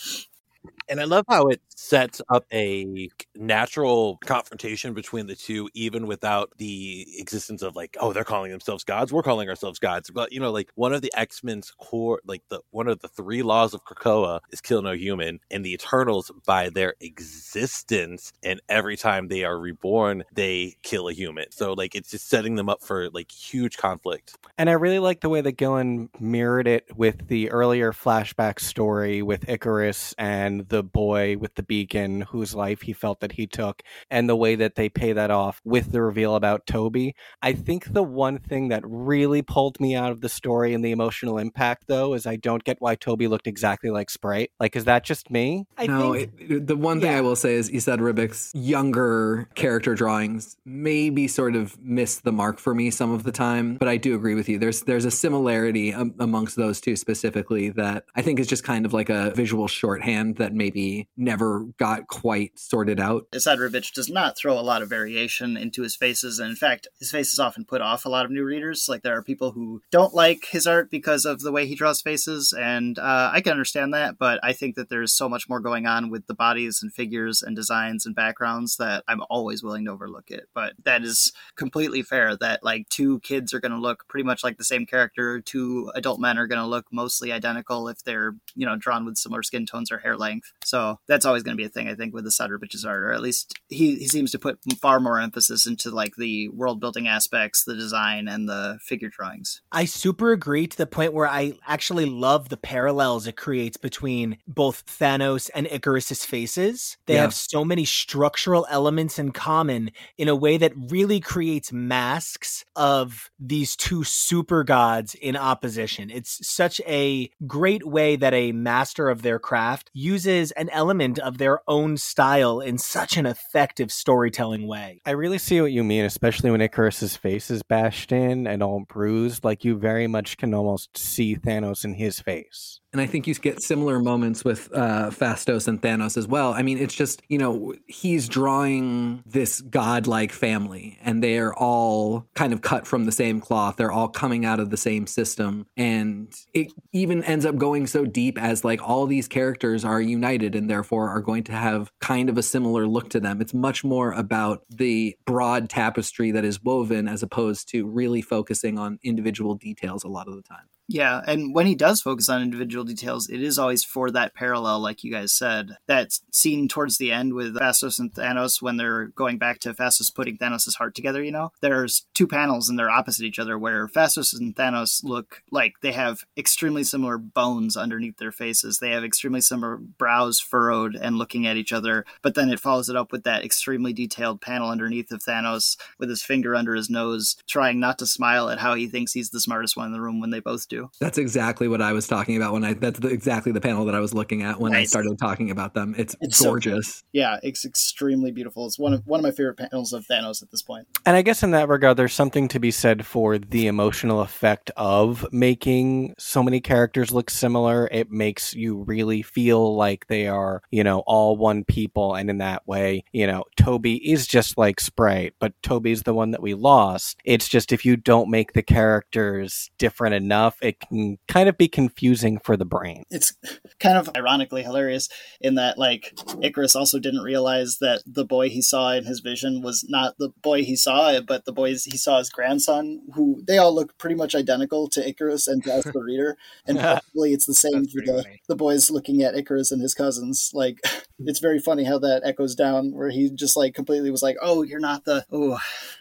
And I love how it sets up a natural confrontation between the two, even without the existence of like, oh, they're calling themselves gods, we're calling ourselves gods. But you know, like one of the X Men's core, like the one of the three laws of Krakoa is kill no human, and the Eternals, by their existence, and every time they are reborn, they kill a human. So like, it's just setting them up for like huge conflict.
And I really like the way that Gillen mirrored it with the earlier flashback story with Ikaris and the boy with the beacon whose life he felt that he took and the way that they pay that off with the reveal about Toby. I think the one thing that really pulled me out of the story and the emotional impact though is I don't get why Toby looked exactly like Sprite. Like is that just me?
I no, think... it, the one thing yeah. I will say is Esad Ribić's younger character drawings maybe sort of miss the mark for me some of the time, but I do agree with you. There's there's a similarity um, amongst those two specifically that I think is just kind of like a visual shorthand that maybe maybe never got quite sorted out.
Esad Ribić does not throw a lot of variation into his faces, and in fact, his faces often put off a lot of new readers. Like there are people who don't like his art because of the way he draws faces, and uh, I can understand that. But I think that there's so much more going on with the bodies and figures and designs and backgrounds that I'm always willing to overlook it. But that is completely fair. That like two kids are going to look pretty much like the same character. Two adult men are going to look mostly identical if they're you know drawn with similar skin tones or hair length. So that's always going to be a thing, I think, with the Esad Ribić's art, or at least he, he seems to put far more emphasis into like the world building aspects, the design, and the figure drawings.
I super agree to the point where I actually love the parallels it creates between both Thanos and Ikaris's faces. They yeah. have so many structural elements in common in a way that really creates masks of these two super gods in opposition. It's such a great way that a master of their craft uses an element of their own style in such an effective storytelling way.
I really see what you mean, especially when Ikaris's face is bashed in and all bruised. Like you very much can almost see Thanos in his face.
And I think you get similar moments with uh, Phastos and Thanos as well. I mean, it's just, you know, he's drawing this godlike family and they're all kind of cut from the same cloth. They're all coming out of the same system. And it even ends up going so deep as like all these characters are united and therefore are going to have kind of a similar look to them. It's much more about the broad tapestry that is woven as opposed to really focusing on individual details a lot of the time.
Yeah, and when he does focus on individual details, it is always for that parallel, like you guys said. That scene towards the end with Phastos and Thanos when they're going back to Phastos putting Thanos' heart together, you know? There's two panels and they're opposite each other where Phastos and Thanos look like they have extremely similar bones underneath their faces. They have extremely similar brows furrowed and looking at each other, but then it follows it up with that extremely detailed panel underneath of Thanos with his finger under his nose, trying not to smile at how he thinks he's the smartest one in the room when they both do.
That's exactly what I was talking about when I. That's the, exactly the panel that I was looking at when I started talking about them. It's,
It's so
gorgeous.
Yeah, it's extremely beautiful. It's one of one of my favorite panels of Thanos at this point.
And I guess in that regard, there's something to be said for the emotional effect of making so many characters look similar. It makes you really feel like they are, you know, all one people. And in that way, you know, Toby is just like Sprite, but Toby's the one that we lost. It's just if you don't make the characters different enough, it can kind of be confusing for the brain.
It's kind of ironically hilarious in that like Ikaris also didn't realize that the boy he saw in his vision was not the boy he saw, but the boys he saw his grandson, who they all look pretty much identical to Ikaris and to us the reader, and probably it's the same
That's
for the,
funny.
the boys looking at Ikaris and his cousins. Like it's very funny how that echoes down, where he just like completely was like, "Oh, you're not the oh."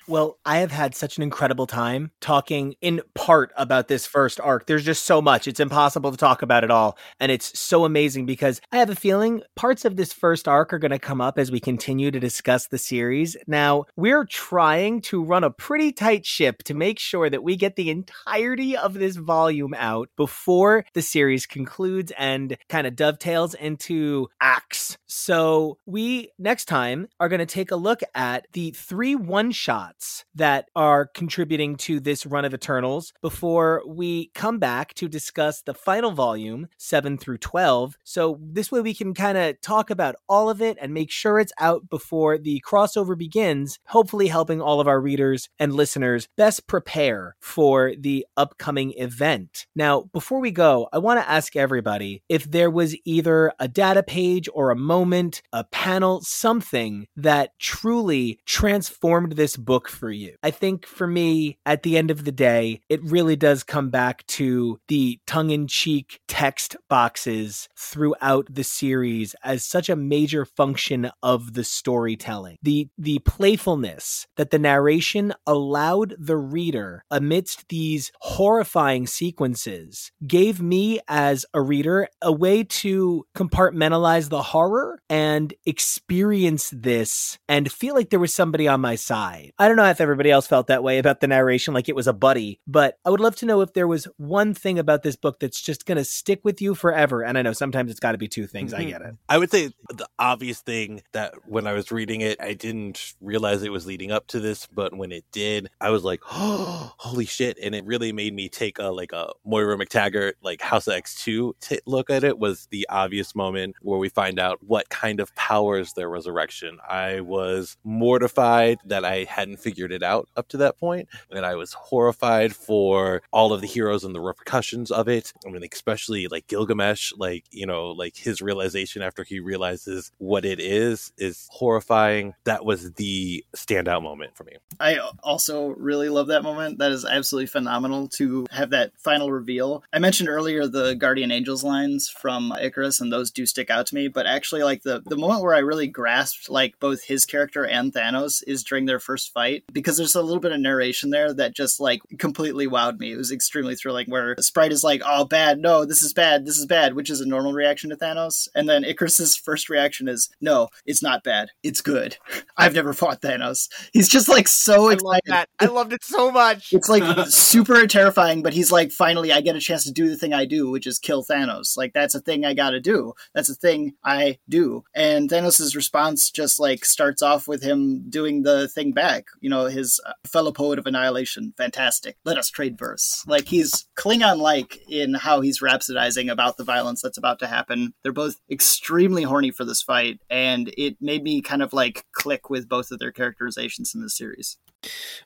Well, I have had such an incredible time talking in part about this first arc. There's just so much. It's impossible to talk about it all. And it's so amazing because I have a feeling parts of this first arc are going to come up as we continue to discuss the series. Now, we're trying to run a pretty tight ship to make sure that we get the entirety of this volume out before the series concludes and kind of dovetails into AXE. So, we next time are going to take a look at the three one shots that are contributing to this run of Eternals before we come back to discuss the final volume, 7 through 12. So, this way we can kind of talk about all of it and make sure it's out before the crossover begins, hopefully helping all of our readers and listeners best prepare for the upcoming event. Now, before we go, I want to ask everybody if there was either a data page or a moment, a panel, something that truly transformed this book for you. I think for me, at the end of the day, it really does come back to the tongue in cheek text boxes throughout the series as such a major function of the storytelling. The, the playfulness that the narration allowed the reader amidst these horrifying sequences gave me as a reader a way to compartmentalize the horror and experience this and feel like there was somebody on my side. I don't know if everybody else felt that way about the narration, like it was a buddy, but I would love to know if there was one thing about this book that's just going to stick with you forever. And I know sometimes it's got to be two things. I mm-hmm. get it.
I would say the obvious thing that when I was reading it, I didn't realize it was leading up to this, but when it did, I was like, "Oh, holy shit!" And it really made me take a like a Moira MacTaggert like House of X two t- look at it. Was the obvious moment where we find out what kind of powers their resurrection. I was mortified that I hadn't figured it out up to that point, and I was horrified for all of the heroes and the repercussions of it. I mean, especially like Gilgamesh, like you know, like his realization after he realizes what it is is horrifying. That was the standout moment for me.
I also really love that moment. That is absolutely phenomenal to have that final reveal. I mentioned earlier the Guardian Angels lines from Ikaris, and those do stick out to me. But actually, like the the moment where I really grasped like both his character and Thanos is during their first fight because there's a little bit of narration there that just like completely wowed me. It was extremely thrilling. Where Sprite is like, "Oh, bad, no, this is bad, this is bad," which is a normal reaction to Thanos, and then Ikaris's first reaction is, "No, it's not bad, it's good." I've never fought Thanos. He's just like so
I
excited.
love that. I loved it so much.
It's like super terrifying, but he's like, finally, I get a chance to do the thing I do, which is kill Thanos. Like, that's a thing I gotta do. That's a thing I do. And Thanos' response just like starts off with him doing the thing back. You know, his uh, fellow poet of annihilation. Fantastic. Let us trade verse. Like, he's Klingon like in how he's rhapsodizing about the violence that's about to happen. They're both extremely horny for this fight, and it made me kind of like click with both of their characterizations in the series.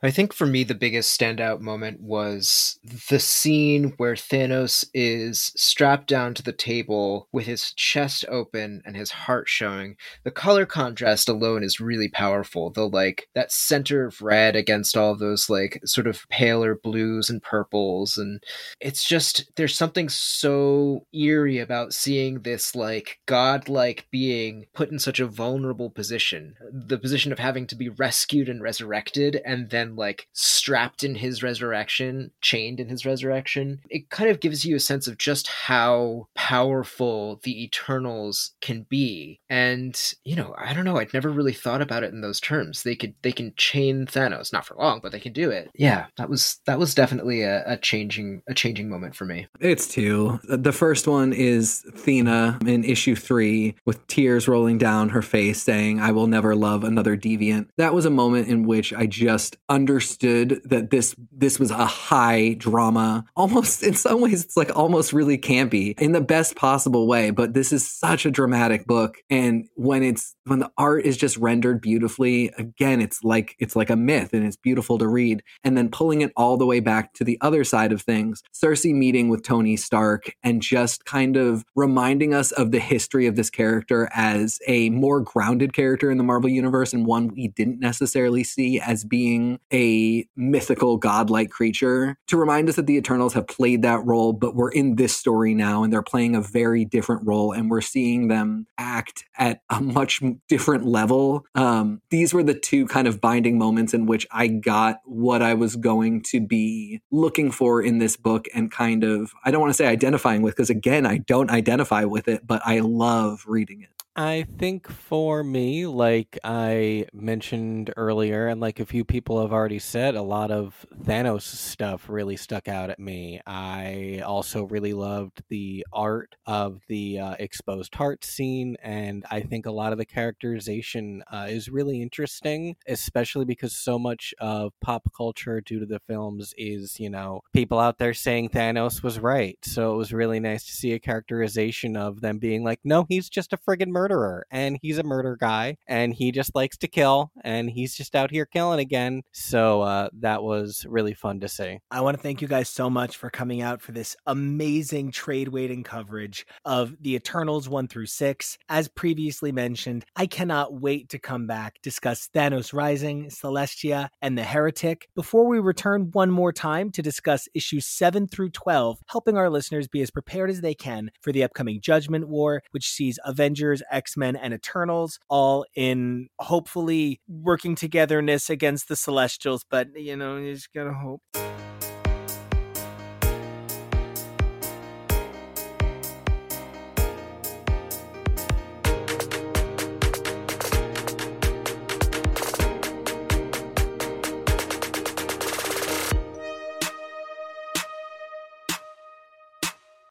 I think for me, the biggest standout moment was the scene where Thanos is strapped down to the table with his chest open and his heart showing. The color contrast alone is really powerful. The like that center of red against all those like sort of paler blues and purples. And it's just, there's something so eerie about seeing this like godlike being put in such a vulnerable position. The position of having to be rescued and resurrected and then like strapped in his resurrection, chained in his resurrection. It kind of gives you a sense of just how powerful the Eternals can be. And, you know, I don't know, I'd never really thought about it in those terms. They could they can chain Thanos, not for long, but they can do it. Yeah, that was that was definitely a, a changing a changing moment for me.
It's two. The first one is Thena in issue three with tears rolling down her face saying, I will never love another deviant. That was a moment in which I just understood that this this was a high drama. Almost in some ways it's like almost really campy in the best possible way, but this is such a dramatic book and when it's when the art is just rendered beautifully, again it's like it's like a myth and it's beautiful to read and then pulling it all the way back to the other side of things. Sersi meeting with Tony Stark and just kind of reminding us of the history of this character as a more grounded character in the Marvel universe and one we didn't necessarily see as being a mythical godlike creature to remind us that the Eternals have played that role, but we're in this story now and they're playing a very different role and we're seeing them act at a much different level. Um, these were the two kind of binding moments in which I got what I was going to be looking for in this book and kind of, I don't want to say identifying with, because again, I don't identify with it, but I love reading it.
I think for me, like I mentioned earlier, and like a few people have already said, a lot of Thanos stuff really stuck out at me. I also really loved the art of the uh, exposed heart scene, and I think a lot of the characterization uh, is really interesting, especially because so much of pop culture, due to the films, is, you know, people out there saying Thanos was right. So it was really nice to see a characterization of them being like, no, he's just a friggin' murderer murderer and he's a murder guy and he just likes to kill and he's just out here killing again. So uh, that was really fun to see.
I want to thank you guys so much for coming out for this amazing trade waiting coverage of the Eternals 1 through 6. As previously mentioned, I cannot wait to come back, discuss Thanos Rising, Celestia, and the Heretic before we return one more time to discuss issues 7 through 12, helping our listeners be as prepared as they can for the upcoming Judgment War, which sees Avengers, X Men, and Eternals, all in hopefully working togetherness against the Celestials. But, you know, you just gotta hope.